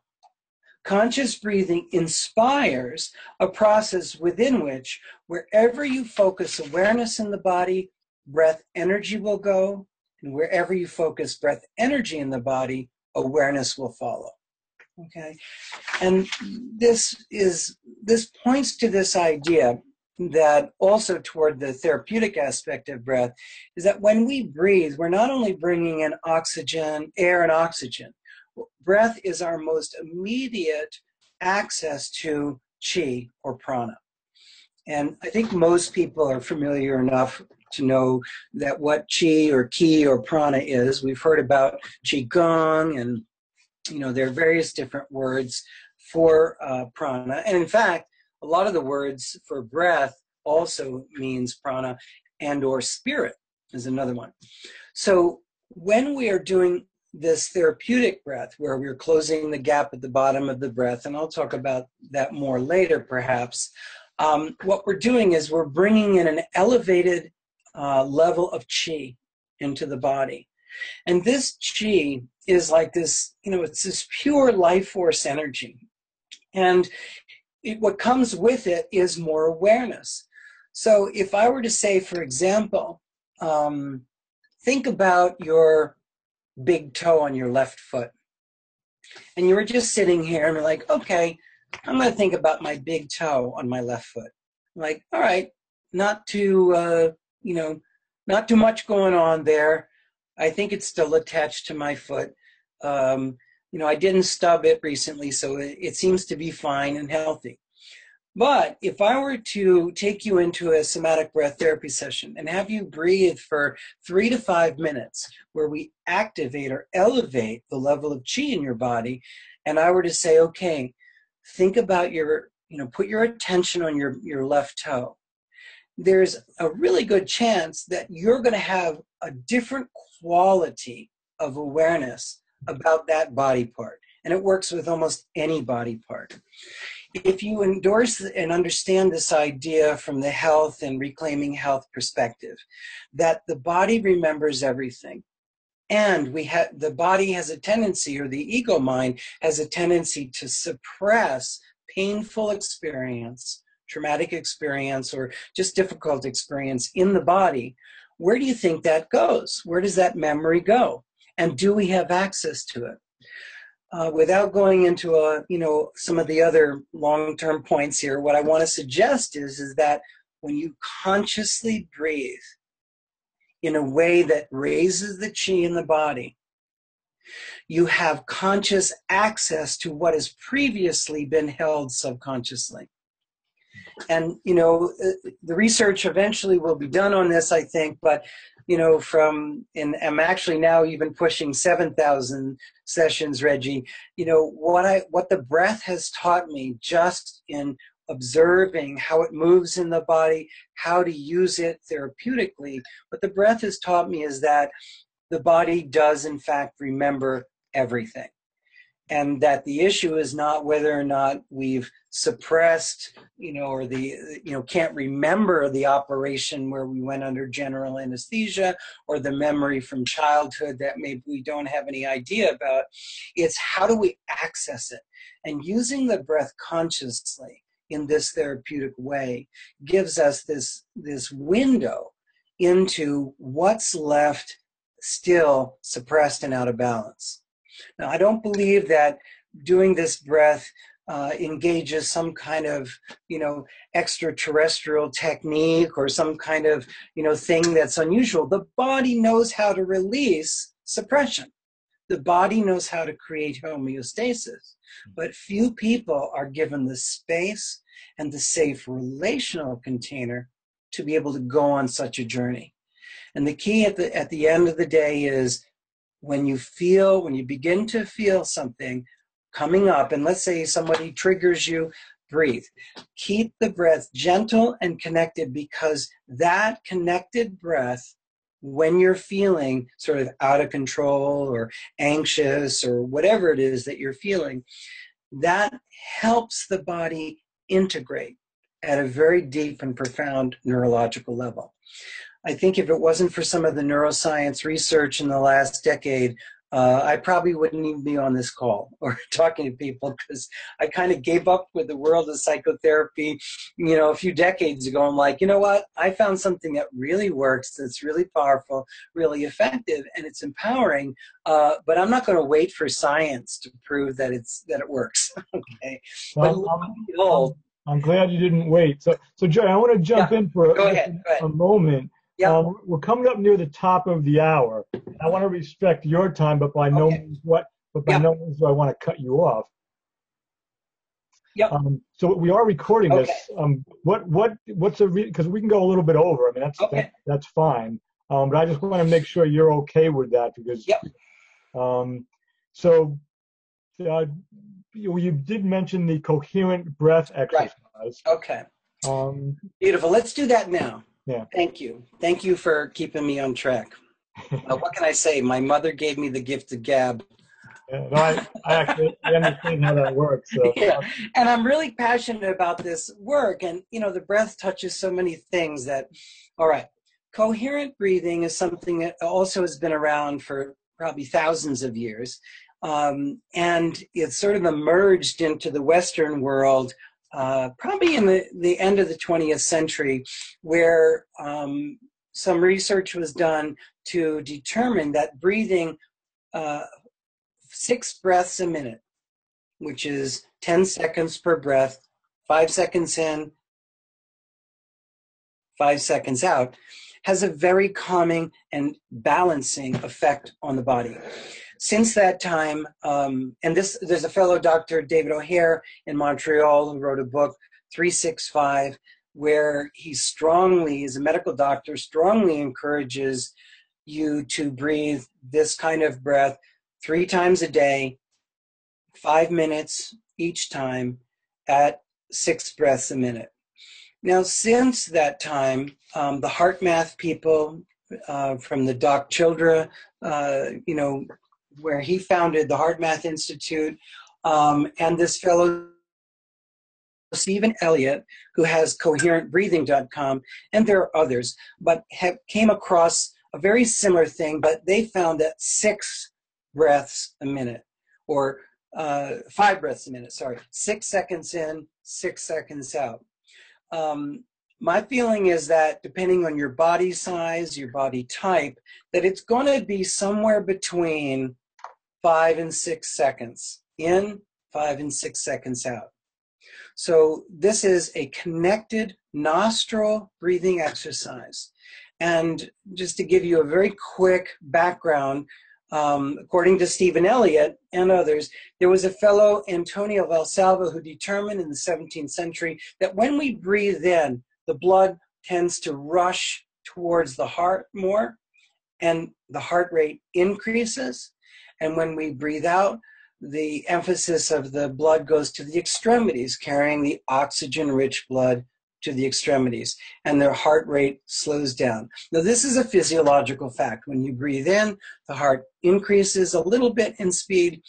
Conscious breathing inspires a process within which, wherever you focus awareness in the body, breath energy will go, and wherever you focus breath energy in the body, awareness will follow. Okay, and this is this points to this idea that also toward the therapeutic aspect of breath is that when we breathe, we're not only bringing in oxygen, air, and oxygen, breath is our most immediate access to chi or prana. And I think most people are familiar enough to know that what chi or ki or prana is. We've heard about qigong, and you know there are various different words for uh, prana, and in fact, a lot of the words for breath also means prana and or spirit is another one. So when we are doing this therapeutic breath where we're closing the gap at the bottom of the breath, and I'll talk about that more later perhaps, um, what we're doing is we're bringing in an elevated uh, level of chi into the body. And this chi is like this, you know, it's this pure life force energy. And it, what comes with it is more awareness. So if I were to say, for example, um, think about your big toe on your left foot. And you were just sitting here and like, okay, I'm going to think about my big toe on my left foot. Like, all right, not too, uh, you know, not too much going on there. I think it's still attached to my foot. Um, you know, I didn't stub it recently, so it, it seems to be fine and healthy. But if I were to take you into a somatic breath therapy session and have you breathe for three to five minutes, where we activate or elevate the level of chi in your body, and I were to say, okay, think about your, you know, put your attention on your, your left toe, there's a really good chance that you're going to have a different quality of awareness about that body part. And it works with almost any body part if you endorse and understand this idea from the health and reclaiming health perspective, that the body remembers everything. And we the body has a tendency, or the ego mind has a tendency to suppress painful experience, traumatic experience, or just difficult experience in the body. Where do you think that goes? Where does that memory go? And do we have access to it? Uh, without going into a, you know some of the other long-term points here, what I want to suggest is is that when you consciously breathe in a way that raises the chi in the body, you have conscious access to what has previously been held subconsciously. And you know, uh, the research eventually will be done on this, I think, but you know, from, and I'm actually now even pushing 7,000 sessions, Reggie, you know, what I, what the breath has taught me just in observing how it moves in the body, how to use it therapeutically, what the breath has taught me is that the body does in fact remember everything. And that the issue is not whether or not we've suppressed you know or the you know can't remember the operation where we went under general anesthesia or the memory from childhood that maybe we don't have any idea about. It's how do we access it? And using the breath consciously in this therapeutic way gives us this this window into what's left still suppressed and out of balance. Now, I don't believe that doing this breath uh, engages some kind of, you know, extraterrestrial technique or some kind of, you know, thing that's unusual. The body knows how to release suppression. The body knows how to create homeostasis. But few people are given the space and the safe relational container to be able to go on such a journey. And the key at the at the end of the day is when you feel, when you begin to feel something coming up, and let's say somebody triggers you, breathe. Keep the breath gentle and connected because that connected breath, when you're feeling sort of out of control or anxious or whatever it is that you're feeling, that helps the body integrate at a very deep and profound neurological level. I think if it wasn't for some of the neuroscience research in the last decade, uh, I probably wouldn't even be on this call or talking to people because I kind of gave up with the world of psychotherapy, you know, a few decades ago. I'm like, you know what? I found something that really works, that's really powerful, really effective, and it's empowering. Uh, but I'm not going to wait for science to prove that it's that it works. okay, well, but I'm, I'm, glad you didn't wait. So, so Jerry, I want to jump yeah. in for a, a moment. Yeah. Um, we're coming up near the top of the hour. I want to respect your time, but by no means what, but by no means do I want to cut you off. Yep. Um, so we are recording this. Um, what what what's a because we can go a little bit over. I mean that's Okay. that, that's fine. Um, but I just want to make sure you're okay with that because. Yep. Um, so uh, you, you did mention the coherent breath exercise. Right. Okay. Um, Beautiful. Let's do that now. Yeah. Thank you. Thank you for keeping me on track. Uh, what can I say? My mother gave me the gift of gab. yeah, no, I, I actually understand how that works. So. Yeah. And I'm really passionate about this work. And, you know, the breath touches so many things that, all right. Coherent breathing is something that also has been around for probably thousands of years. Um, and it's sort of emerged into the Western world uh, probably in the, the end of the 20th century, where um, some research was done to determine that breathing uh, six breaths a minute, which is 10 seconds per breath, five seconds in, five seconds out, has a very calming and balancing effect on the body. Since that time, um, and this there's a fellow doctor, David O'Hare, in Montreal, who wrote a book, 365, where he strongly, as a medical doctor, strongly encourages you to breathe this kind of breath three times a day, five minutes each time at six breaths a minute. Now, since that time, um, the HeartMath people uh, from the Doc Childre, uh, you know, where he founded the HeartMath Institute, um, and this fellow, Stephen Elliott, who has coherentbreathing.com, and there are others, but have came across a very similar thing, but they found that six breaths a minute, or uh, five breaths a minute, sorry, six seconds in, six seconds out. Um, my feeling is that depending on your body size, your body type, that it's going to be somewhere between five and six seconds in, five and six seconds out. So this is a connected nostril breathing exercise. And just to give you a very quick background, um, according to Stephen Elliott and others, there was a fellow, Antonio Valsalva, who determined in the 17th century that when we breathe in, the blood tends to rush towards the heart more, and the heart rate increases. And when we breathe out, the emphasis of the blood goes to the extremities, carrying the oxygen rich blood to the extremities, and their heart rate slows down. Now, this is a physiological fact. When you breathe in, the heart increases a little bit in speed,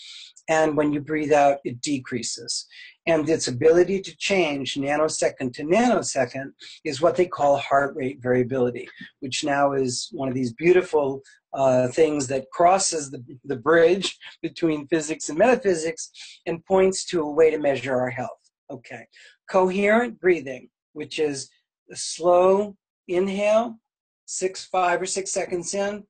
and when you breathe out, it decreases. And its ability to change nanosecond to nanosecond is what they call heart rate variability, which now is one of these beautiful uh, things that crosses the, the bridge between physics and metaphysics and points to a way to measure our health. Okay. Coherent breathing, which is a slow inhale, six, five or six seconds in,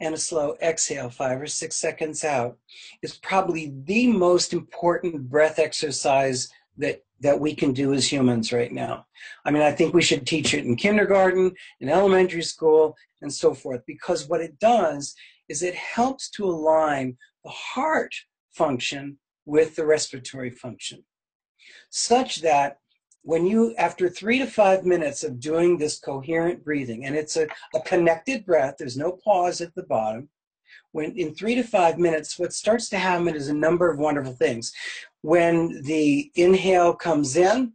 and a slow exhale, five or six seconds out, is probably the most important breath exercise that that we can do as humans right now. I mean, I think we should teach it in kindergarten, in elementary school, and so forth, because what it does is it helps to align the heart function with the respiratory function, such that when you, after three to five minutes of doing this coherent breathing, and it's a, a connected breath, there's no pause at the bottom. When in three to five minutes, what starts to happen is a number of wonderful things. When the inhale comes in,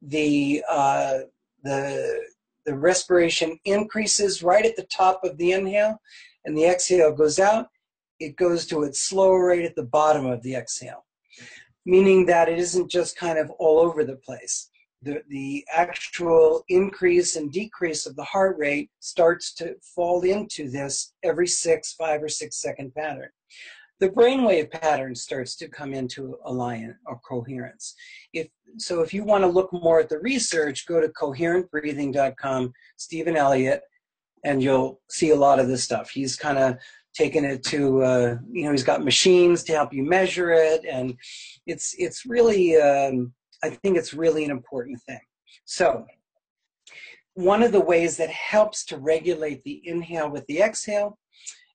the uh, the the respiration increases right at the top of the inhale, and the exhale goes out. It goes to its slow rate at the bottom of the exhale, meaning that it isn't just kind of all over the place the, the actual increase and decrease of the heart rate starts to fall into this every six, five, or six second pattern. The brainwave pattern starts to come into alignment or coherence. If so, if you want to look more at the research, go to coherentbreathing.com, Stephen Elliott, and you'll see a lot of this stuff. He's kind of taken it to uh, you know he's got machines to help you measure it, and it's it's really um, I think it's really an important thing. So, one of the ways that helps to regulate the inhale with the exhale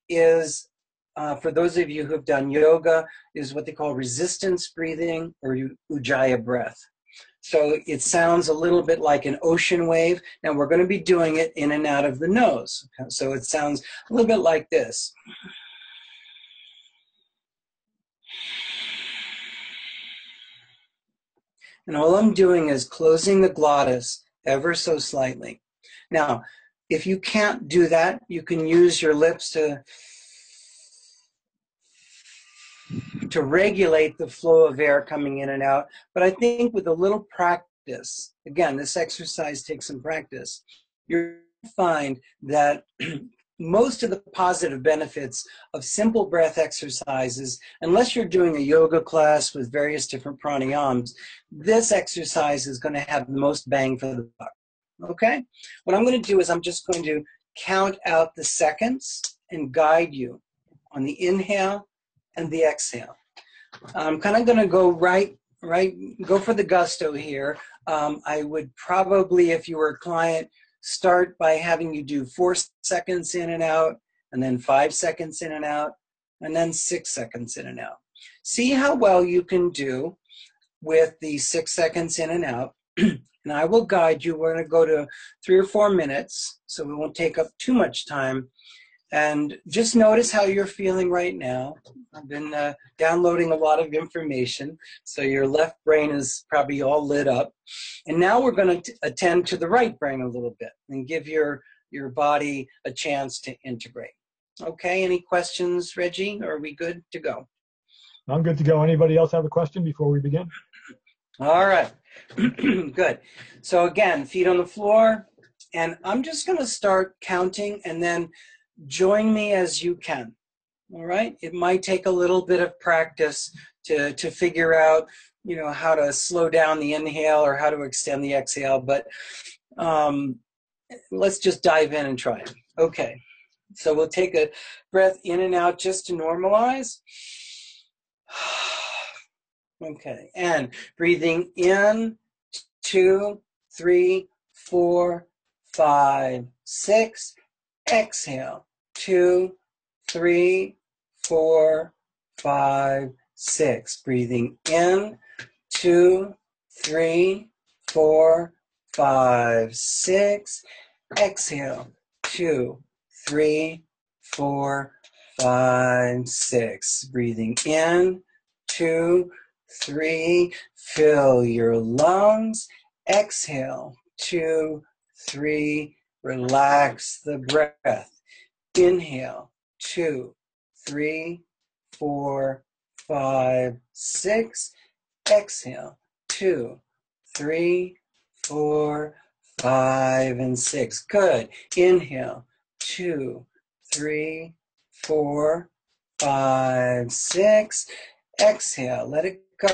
is uh, for those of you who've done yoga, is what they call resistance breathing or ujjayi breath. So it sounds a little bit like an ocean wave. Now we're going to be doing it in and out of the nose. So it sounds a little bit like this. And all I'm doing is closing the glottis ever so slightly. Now, if you can't do that, you can use your lips to to regulate the flow of air coming in and out. But I think with a little practice, again, this exercise takes some practice, you'll find that most of the positive benefits of simple breath exercises, unless you're doing a yoga class with various different pranayams, this exercise is going to have the most bang for the buck. Okay? What I'm going to do is I'm just going to count out the seconds and guide you on the inhale and the exhale. I'm kind of going to go right, right, go for the gusto here. Um, I would probably, if you were a client, start by having you do four seconds in and out, and then five seconds in and out, and then six seconds in and out. See how well you can do with the six seconds in and out. and I will guide you. We're going to go to three or four minutes, so we won't take up too much time. And just notice how you're feeling right now. I've been uh, downloading a lot of information, so your left brain is probably all lit up. And now we're going to attend to the right brain a little bit and give your, your body a chance to integrate. Okay, any questions, Reggie? Are we good to go? I'm good to go. Anybody else have a question before we begin? All right, good. So again, feet on the floor, and I'm just going to start counting and then join me as you can. All right. It might take a little bit of practice to, to figure out, you know, how to slow down the inhale or how to extend the exhale, but um, let's just dive in and try it. Okay. So we'll take a breath in and out just to normalize. Okay. And breathing in, two, three, four, five, six. Exhale two, three, four, five, six. Breathing in, two, three, four, five, six. Exhale, two, three, four, five, six. Breathing in, two, three. Fill your lungs. Exhale, two, three. Relax the breath. Inhale, two, three, four, five, six. Exhale, two, three, four, five, and six. Good. Inhale, two, three, four, five, six. Exhale, let it go.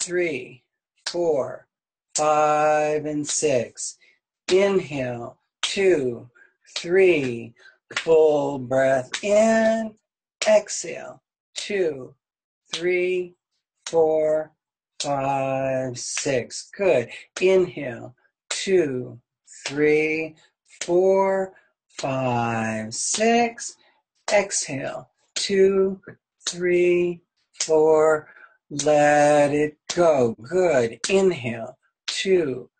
Three, four, five, and six. Inhale, two, three, Full breath in, exhale. Two, three, four, five, six. Good. Inhale. Two, three, four, five, six. Exhale. Two, three, four. Let it go. Good. Inhale. Two,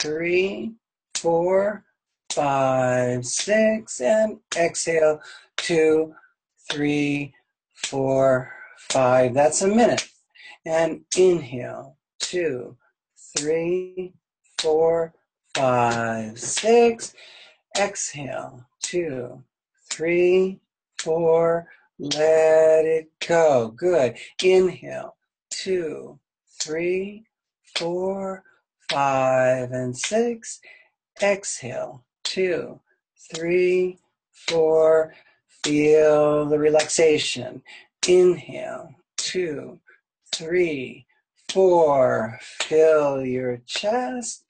three, four, five, six, and exhale, two, three, four, five. That's a minute. And inhale, two, three, four, five, six. Exhale, two, three, four. Let it go. Good. Inhale, two, three, four, five, and six. Exhale, two, three, four. Feel the relaxation. Inhale, two, three, four. Fill your chest.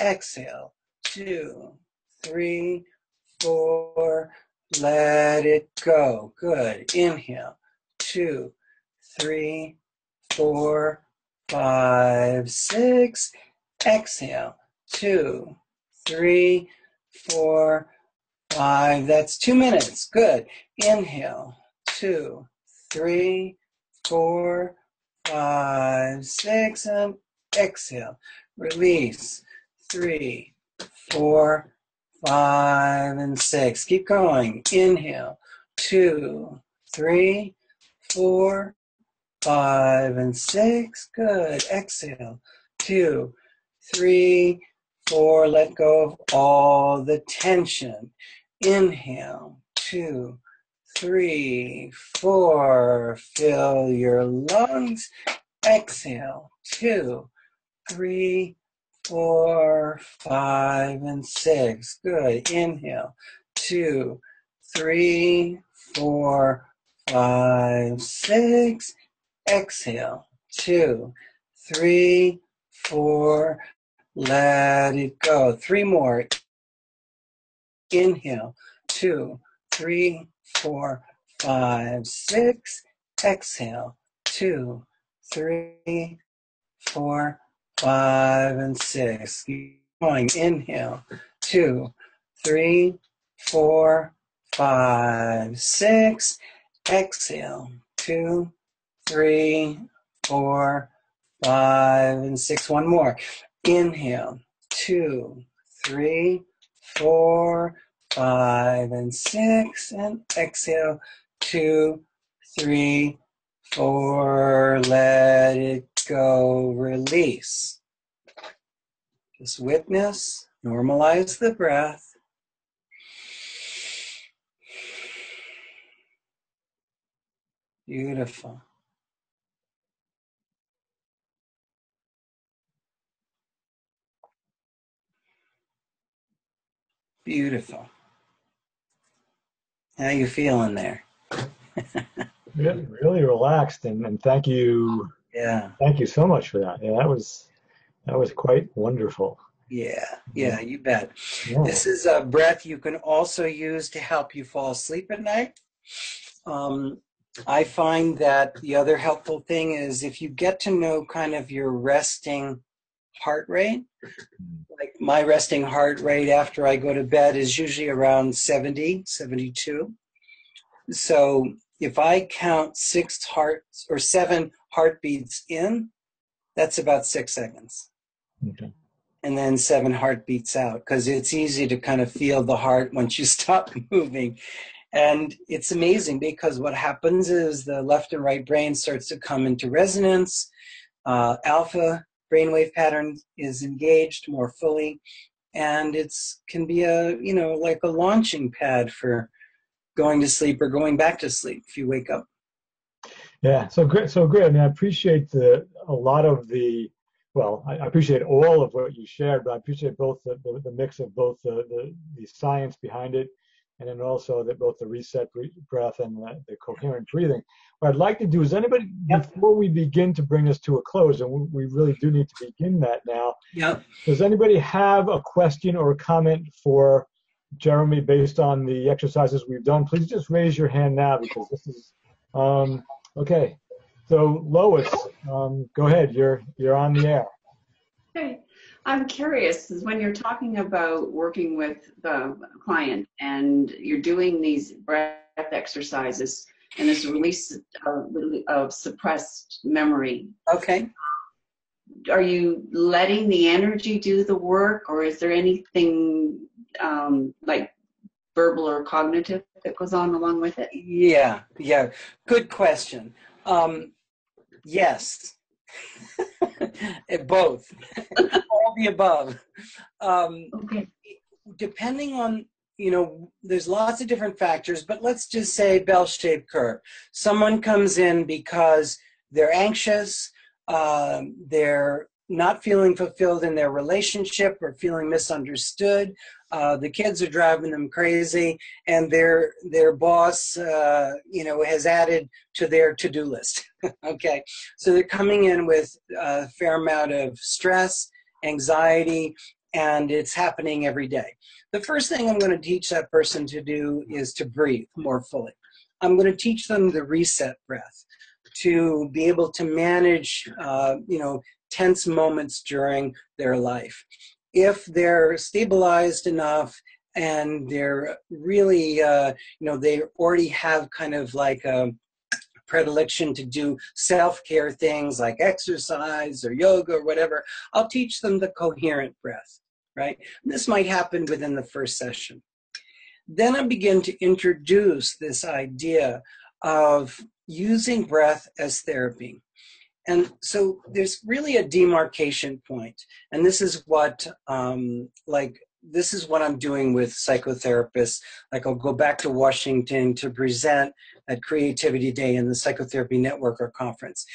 Exhale, two, three, four. Let it go. Good. Inhale, two, three, four, five, six. Exhale, two, three, four, five. That's two minutes. Good. Inhale, two, three, four, five, six, and exhale. Release. Three, four, five, and six. Keep going. Inhale. Two, three, four, five, and six. Good. Exhale. Two, three, four. Let go of all the tension. Inhale. Two, three, four. Fill your lungs. Exhale. Two, three, four, five, and six. Good. Inhale. Two, three, four, five, six. Exhale. Two, three, four. Let it go. Three more. Inhale. Two, three, four, five, six. Exhale. Two, three, four, five, and six. Keep going. Inhale. Two, three, four, five, six. Exhale. Two, three, four, five, and six. One more. Inhale. Two, three, four, five, and six. And exhale. Two, three, four. Let it go. Release. Just witness. Normalize the breath. Beautiful. Beautiful. How you feeling there? really, really relaxed, and, and thank you, Yeah, thank you so much for that. Yeah, that was that was quite wonderful. yeah, yeah, you bet. Yeah. This is a breath you can also use to help you fall asleep at night. Um, I find that the other helpful thing is if you get to know kind of your resting heart rate, like my resting heart rate after I go to bed is usually around 70, 72. So if I count six hearts or seven heartbeats in, that's about six seconds. Okay. and then seven heartbeats out because it's easy to kind of feel the heart once you stop moving. And it's amazing because what happens is the left and right brain starts to come into resonance. Uh, alpha brainwave pattern is engaged more fully, and it's can be a you know like a launching pad for going to sleep or going back to sleep if you wake up. Yeah, so great. So great. I mean, I appreciate the a lot of the. Well, I appreciate all of what you shared, but I appreciate both the, the, the mix of both the, the the science behind it, and then also that both the reset breath and the, the coherent breathing. What I'd like to do is anybody Yep. before we begin to bring this to a close, and we, we really do need to begin that now. Yep. Does anybody have a question or a comment for Jeremy based on the exercises we've done? Please just raise your hand now because this is um, okay. So Lois, um, go ahead. You're you're on the air. Hey, I'm curious, when you're talking about working with the client and you're doing these breath exercises and this release of, of suppressed memory, Okay. are you letting the energy do the work or is there anything um, like verbal or cognitive that goes on along with it? Yeah, yeah. Good question. Um, yes. Both. All the above. Um, Okay. depending on, you know, there's lots of different factors, but let's just say bell shaped curve. Someone comes in because they're anxious, um, they're not feeling fulfilled in their relationship or feeling misunderstood. Uh, the kids are driving them crazy, and their their boss, uh, you know, has added to their to do list. okay, so they're coming in with a fair amount of stress, anxiety, and it's happening every day. The first thing I'm going to teach that person to do is to breathe more fully. I'm going to teach them the reset breath to be able to manage, uh, you know, tense moments during their life. If they're stabilized enough and they're really, uh, you know, they already have kind of like a predilection to do self-care things like exercise or yoga or whatever, I'll teach them the coherent breath, right? This might happen within the first session. Then I begin to introduce this idea of using breath as therapy. And so there's really a demarcation point. And this is what, um, like, this is what I'm doing with psychotherapists. Like, I'll go back to Washington to present at Creativity Day in the Psychotherapy Networker conference.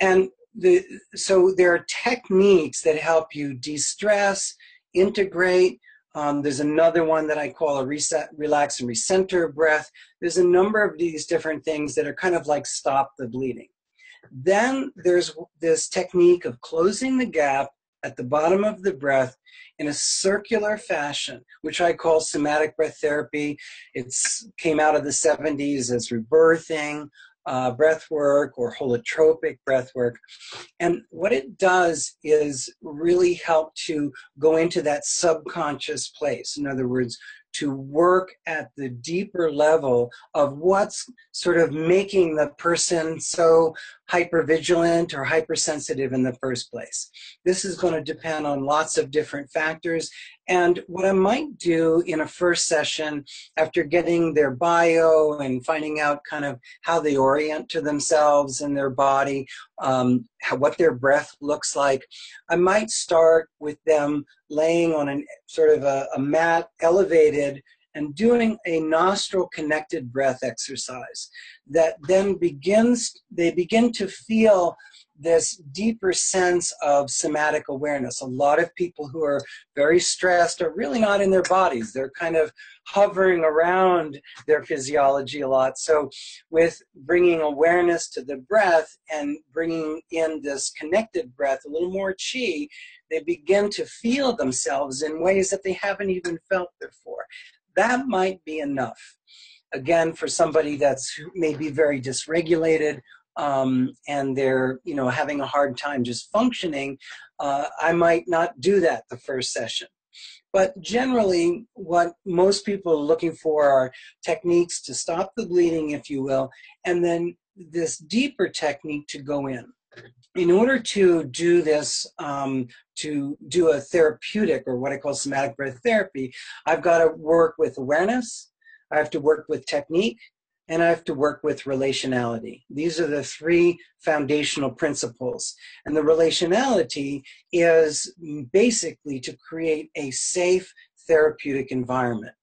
And the, so there are techniques that help you de stress, integrate, um, there's another one that I call a reset, relax and recenter breath. There's a number of these different things that are kind of like stop the bleeding. Then there's this technique of closing the gap at the bottom of the breath in a circular fashion, which I call somatic breath therapy. It came out of the 70s as rebirthing uh, breath work or holotropic breath work. And what it does is really help to go into that subconscious place. In other words, to work at the deeper level of what's sort of making the person so hypervigilant or hypersensitive in the first place. This is going to depend on lots of different factors. And what I might do in a first session, after getting their bio and finding out kind of how they orient to themselves and their body, um, how, what their breath looks like, I might start with them laying on a sort of a, a mat elevated and doing a nostril connected breath exercise that then begins, they begin to feel this deeper sense of somatic awareness. A lot of people who are very stressed are really not in their bodies. They're kind of hovering around their physiology a lot. So, with bringing awareness to the breath and bringing in this connected breath, a little more chi, they begin to feel themselves in ways that they haven't even felt before. That might be enough. Again, for somebody that's maybe very dysregulated um, and they're you know having a hard time just functioning, uh, I might not do that the first session. But generally, what most people are looking for are techniques to stop the bleeding, if you will, and then this deeper technique to go in. In order to do this, um, to do a therapeutic or what I call somatic breath therapy, I've got to work with awareness, I have to work with technique, and I have to work with relationality. These are the three foundational principles. And the relationality is basically to create a safe therapeutic environment.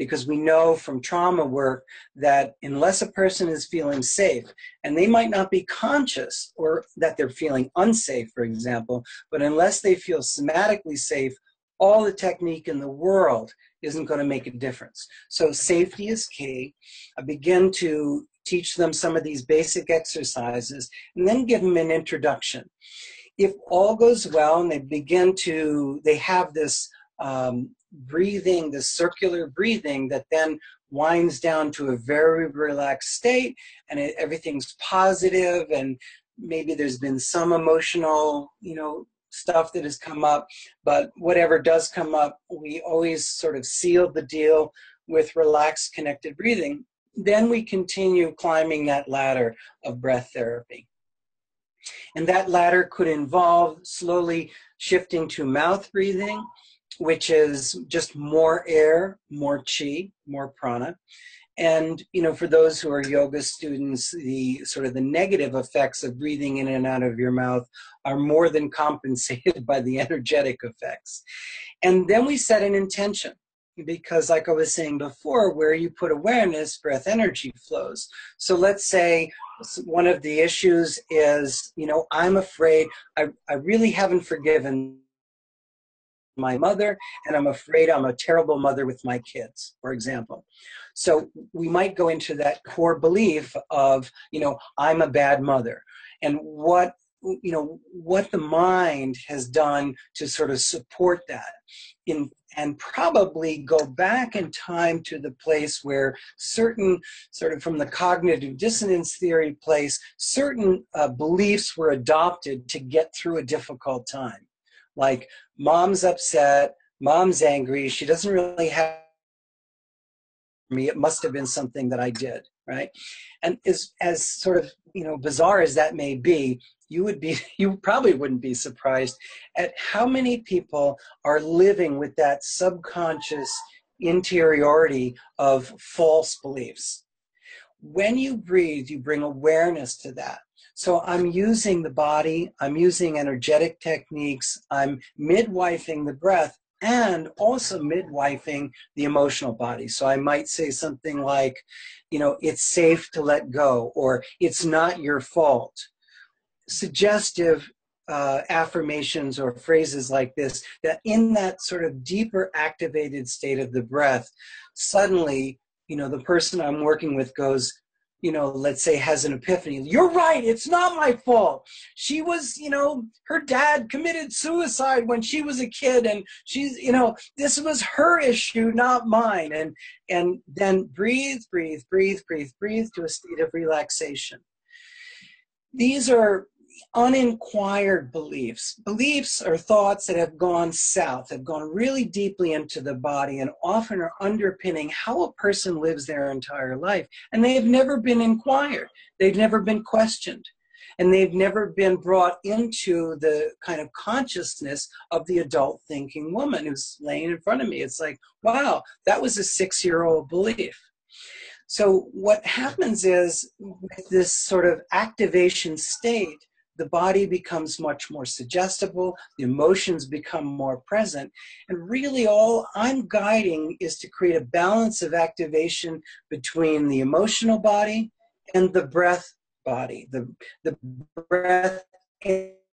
Because we know from trauma work that unless a person is feeling safe, and they might not be conscious or that they're feeling unsafe, for example, but unless they feel somatically safe, all the technique in the world isn't going to make a difference. So safety is key. I begin to teach them some of these basic exercises and then give them an introduction. If all goes well and they begin to, they have this um, breathing, this circular breathing that then winds down to a very relaxed state and it, everything's positive and maybe there's been some emotional, you know, stuff that has come up, but whatever does come up, we always sort of seal the deal with relaxed connected breathing. Then we continue climbing that ladder of breath therapy. And that ladder could involve slowly shifting to mouth breathing, which is just more air, more chi, more prana. And, you know, for those who are yoga students, the sort of the negative effects of breathing in and out of your mouth are more than compensated by the energetic effects. And then we set an intention because like I was saying before, where you put awareness, breath energy flows. So let's say one of the issues is, you know, I'm afraid, I, I really haven't forgiven my mother, and I'm afraid I'm a terrible mother with my kids, for example. So we might go into that core belief of, you know, I'm a bad mother. And what you know what the mind has done to sort of support that in and probably go back in time to the place where certain sort of from the cognitive dissonance theory place certain uh, beliefs were adopted to get through a difficult time like mom's upset mom's angry she doesn't really have me. It must have been something that I did, right? And as as sort of you know bizarre as that may be, you would be you probably wouldn't be surprised at how many people are living with that subconscious interiority of false beliefs. When you breathe, you bring awareness to that. So I'm using the body, I'm using energetic techniques, I'm midwifing the breath and also midwifing the emotional body. So I might say something like, you know, it's safe to let go, or it's not your fault. Suggestive uh, affirmations or phrases like this, that in that sort of deeper activated state of the breath, suddenly, you know, the person I'm working with goes, you know, let's say has an epiphany. You're right. It's not my fault. She was, you know, her dad committed suicide when she was a kid and she's, you know, this was her issue, not mine. And, and then breathe, breathe, breathe, breathe, breathe to a state of relaxation. These are uninquired beliefs. Beliefs or thoughts that have gone south, have gone really deeply into the body, and often are underpinning how a person lives their entire life. And they have never been inquired, they've never been questioned. And they've never been brought into the kind of consciousness of the adult thinking woman who's laying in front of me. It's like, wow, that was a six year old belief. So, what happens is with this sort of activation state, the body becomes much more suggestible, the emotions become more present. And really, all I'm guiding is to create a balance of activation between the emotional body and the breath body. The, the breath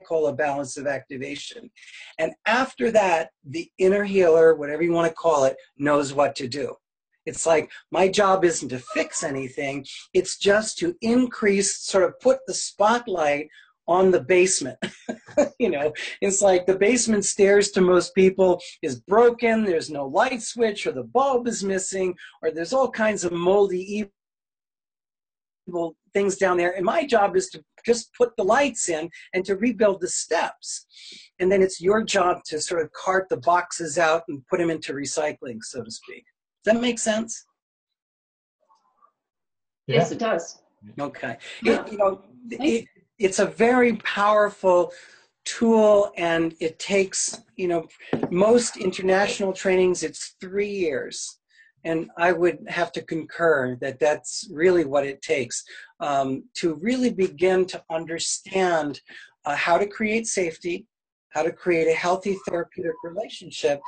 call a balance of activation. And after that, the inner healer, whatever you want to call it, knows what to do. It's like my job isn't to fix anything, it's just to increase, sort of put the spotlight on the basement. you know, it's like the basement stairs to most people is broken, there's no light switch, or the bulb is missing, or there's all kinds of moldy, evil things down there. And my job is to just put the lights in and to rebuild the steps. And then it's your job to sort of cart the boxes out and put them into recycling, so to speak. Does that make sense? Yes, it does. Okay. It, you know, it, it's a very powerful tool and it takes you know most international trainings it's three years. And i would have to concur that that's really what it takes um, to really begin to understand uh, how to create safety how to create a healthy therapeutic relationship.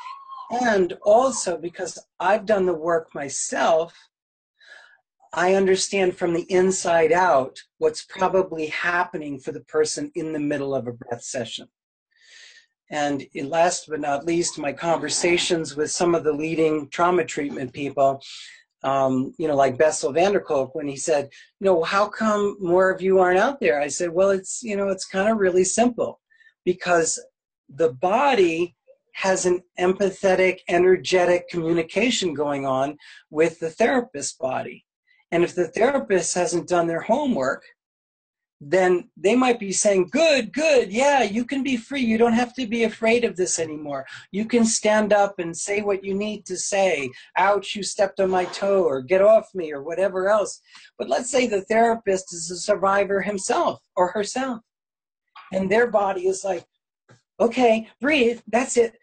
And also because i've done the work myself I understand from the inside out what's probably happening for the person in the middle of a breath session. And last but not least, my conversations with some of the leading trauma treatment people, um, you know, like Bessel van der Kolk, when he said, you know, how come more of you aren't out there? I said, well, it's, you know, it's kind of really simple because the body has an empathetic, energetic communication going on with the therapist body. And if the therapist hasn't done their homework, then they might be saying, Good, good, yeah, you can be free. You don't have to be afraid of this anymore. You can stand up and say what you need to say. Ouch, you stepped on my toe, or get off me, or whatever else. But let's say the therapist is a survivor himself or herself. And their body is like, Okay, breathe, that's it.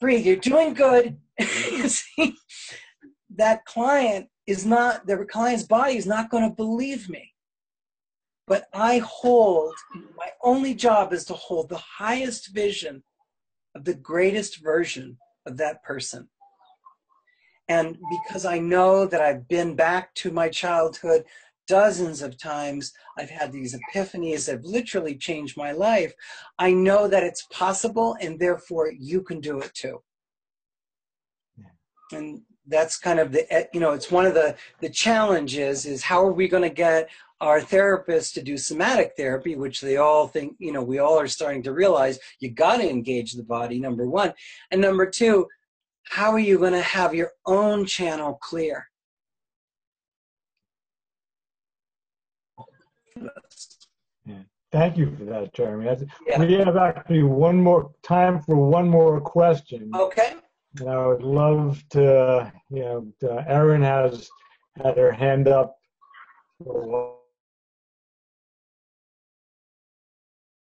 Breathe, you're doing good. you see, that client is not, the client's body is not going to believe me. But I hold, my only job is to hold the highest vision of the greatest version of that person. And because I know that I've been back to my childhood dozens of times, I've had these epiphanies that have literally changed my life. I know that it's possible, and therefore you can do it too. And that's kind of the eh, you know it's one of the the challenges is how are we going to get our therapists to do somatic therapy which they all think you know we all are starting to realize you got to engage the body number one and number two how are you going to have your own channel clear yeah. Thank you for that, Jeremy. Yeah. We have actually one more time for one more question. Okay. And I would love to, you know, Erin has had her hand up.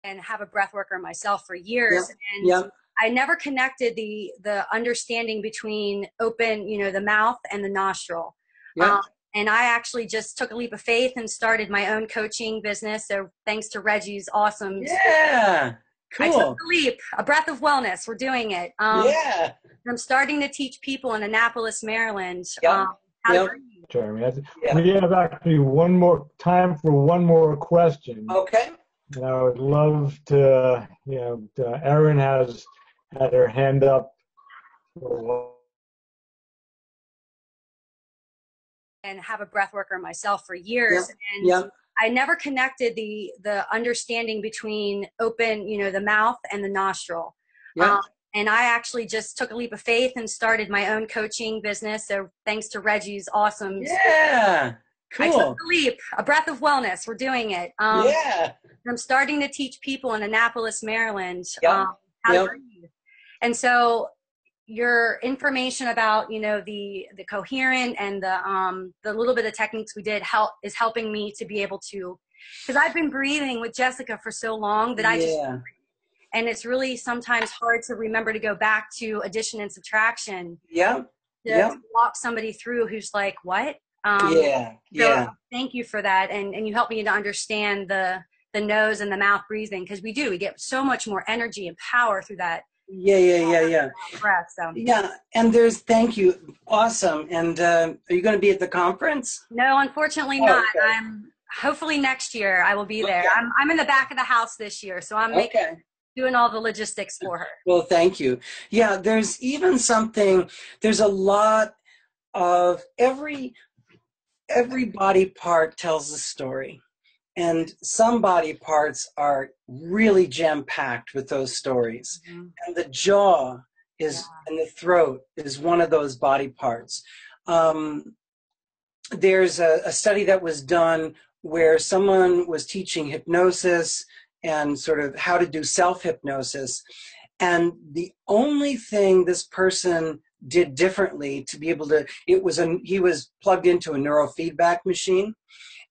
and have a breath worker myself for years and Yeah. I never connected the the understanding between open, you know, the mouth and the nostril. Yeah. Um, and I actually just took a leap of faith and started my own coaching business. So thanks to Reggie's awesome, Yeah. I took a leap. A breath of wellness. We're doing it. Um, yeah. I'm starting to teach people in Annapolis, Maryland, Yep. um, how Yep. Jeremy, that's- Yeah. we have actually one more time for one more question. Okay. And I would love to, you know, uh, Erin has had her hand up. for a while. and have a breath worker myself for years. And Yeah. I never connected the the understanding between open, you know, the mouth and the nostril. Yeah. Um, and I actually just took a leap of faith and started my own coaching business. So thanks to Reggie's awesome. Yeah. I Cool. took the leap. A breath of wellness. We're doing it. Um, yeah. I'm starting to teach people in Annapolis, Maryland, Yep. um, how Yep. to breathe. And so your information about you know the the coherent and the um the little bit of techniques we did help is helping me to be able to because I've been breathing with Jessica for so long that I just and it's really sometimes hard to remember to go back to addition and subtraction Yeah. Yeah. walk somebody through who's like what um yeah. so Yeah. thank you for that and and you help me to understand the the nose and the mouth breathing because we do we get so much more energy and power through that Yeah. Yeah. Yeah. Yeah. breath so Yeah. And there's thank you. Awesome. And uh, are you going to be at the conference? no unfortunately Oh, not okay. i'm hopefully next year i will be there Okay. I'm, I'm in the back of the house this year so i'm making, Okay. doing all the logistics for her Well, thank you. Yeah, there's even something. There's a lot of every every body part tells a story, and some body parts are really jam packed with those stories. And the jaw is and the throat is one of those body parts. Um, there's a, a study that was done where someone was teaching hypnosis and sort of how to do self hypnosis. And the only thing this person did differently to be able to, it was a, he was plugged into a neurofeedback machine.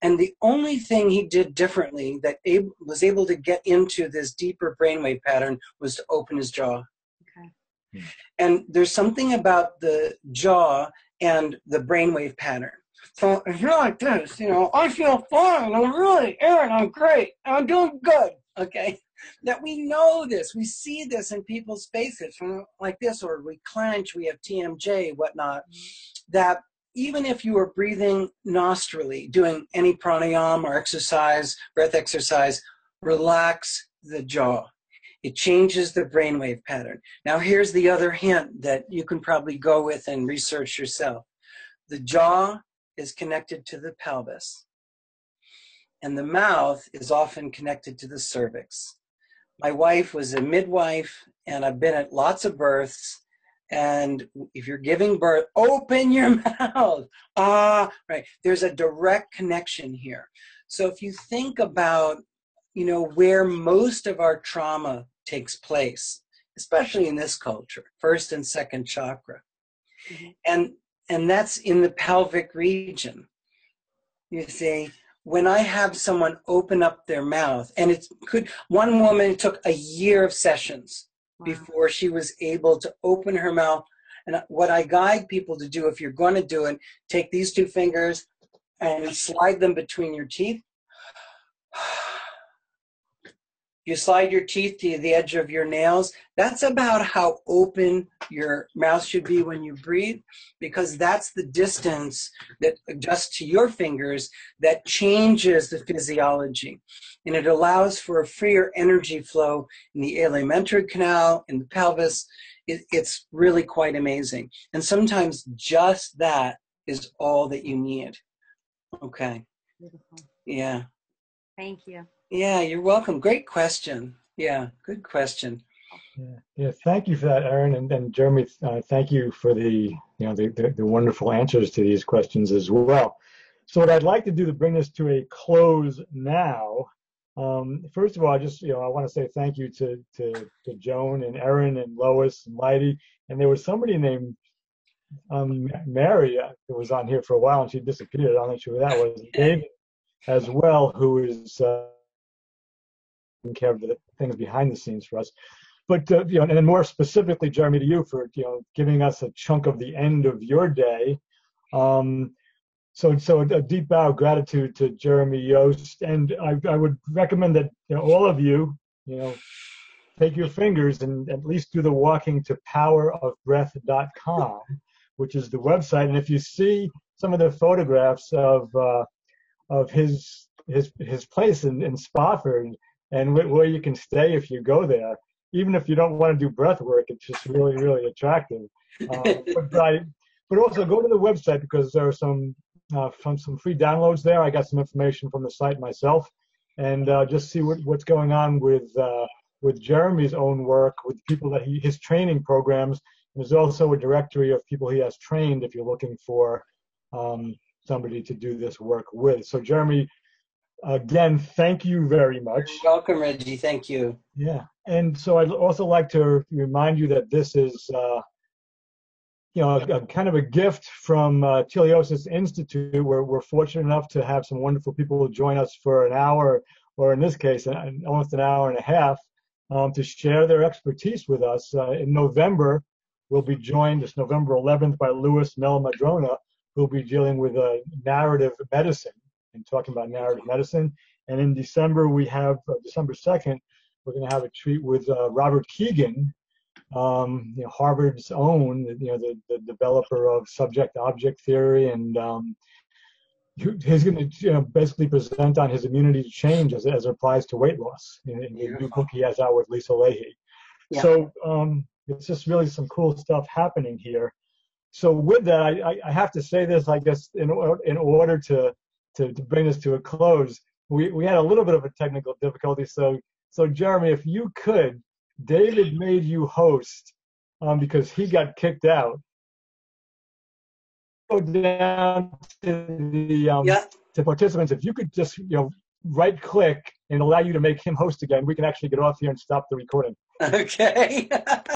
And the only thing he did differently that ab- was able to get into this deeper brainwave pattern was to open his jaw. Okay. Hmm. And there's something about the jaw and the brainwave pattern. So if you're like this, you know, I feel fine. I'm really, Erin, I'm great. I'm doing good. Okay. That we know this. We see this in people's faces from like this, or we clench, we have TMJ, whatnot. Mm-hmm. That even if you are breathing nostrily, doing any pranayama or exercise, breath exercise, relax the jaw. It changes the brainwave pattern. Now, here's the other hint that you can probably go with and research yourself. The jaw is connected to the pelvis, and the mouth is often connected to the cervix. My wife was a midwife, and I've been at lots of births. And if you're giving birth, open your mouth. Ah, right. There's a direct connection here. So if you think about, you know, where most of our trauma takes place, especially in this culture, first and second chakra, Mhm. and and that's in the pelvic region. You see, when I have someone open up their mouth, and it could one woman took a year of sessions Before she was able to open her mouth. And what I guide people to do, if you're going to do it, take these two fingers and slide them between your teeth. You slide your teeth to the edge of your nails. That's about how open your mouth should be when you breathe, because that's the distance that adjusts to your fingers that changes the physiology. And it allows for a freer energy flow in the alimentary canal, in the pelvis. It, it's really quite amazing. And sometimes just that is all that you need. Okay. Beautiful. Yeah. Thank you. Yeah, you're welcome. Great question. Yeah, good question. Yeah, yeah. Thank you for that, Erin, and, and Jeremy. Uh, thank you for the you know the, the, the wonderful answers to these questions as well. So what I'd like to do to bring this to a close now. Um, first of all, I just you know I want to say thank you to, to to Joan and Erin and Lois and Leidy, and there was somebody named um, Mary uh, who was on here for a while and she disappeared. I'm not sure who that was. David as well, who is uh, taking care of the things behind the scenes for us. But uh, you know, and more specifically, Jeremy, to you for you know giving us a chunk of the end of your day. Um, so, so a deep bow of gratitude to Jeremy Youst, and I, I would recommend that you know, all of you, you know, take your fingers and at least do the walking to powerofbreath.com, which is the website. And if you see some of the photographs of uh, of his his his place in, in Spofford and where you can stay if you go there, even if you don't want to do breath work, it's just really really attractive. Uh, but, I, but also go to the website because there are some uh, from some free downloads there. I got some information from the site myself, and uh, just see what, what's going on with uh, with Jeremy's own work, with people that he his training programs. There's also a directory of people he has trained if you're looking for um, somebody to do this work with. So Jeremy, again, thank you very much. You're welcome, Reggie. Thank you. Yeah, and so I'd also like to remind you that this is. Uh, you know, a, a, kind of a gift from uh, Teleosis Institute, where we're fortunate enough to have some wonderful people join us for an hour, or in this case, an, almost an hour and a half, um, to share their expertise with us. Uh, in November, we'll be joined this November 11th by Louis Mehl-Madrona, who'll be dealing with uh, narrative medicine and talking about narrative medicine. And in December, we have uh, December 2nd, we're going to have a treat with uh, Robert Kegan, um, you know, Harvard's own, you know, the, the developer of subject-object theory, and um, he's going to you know, basically present on his immunity to change as, as it applies to weight loss in, in the new book he has out with Lisa Lahey. Yeah. So um, it's just really some cool stuff happening here. So with that, I, I have to say this, I guess, in, in order to, to, to bring this to a close, we, we had a little bit of a technical difficulty. So, so Jeremy, if you could David made you host um, because he got kicked out. Go down to the um, yeah. to participants. If you could just you know right click and allow you to make him host again, we can actually get off here and stop the recording. Okay.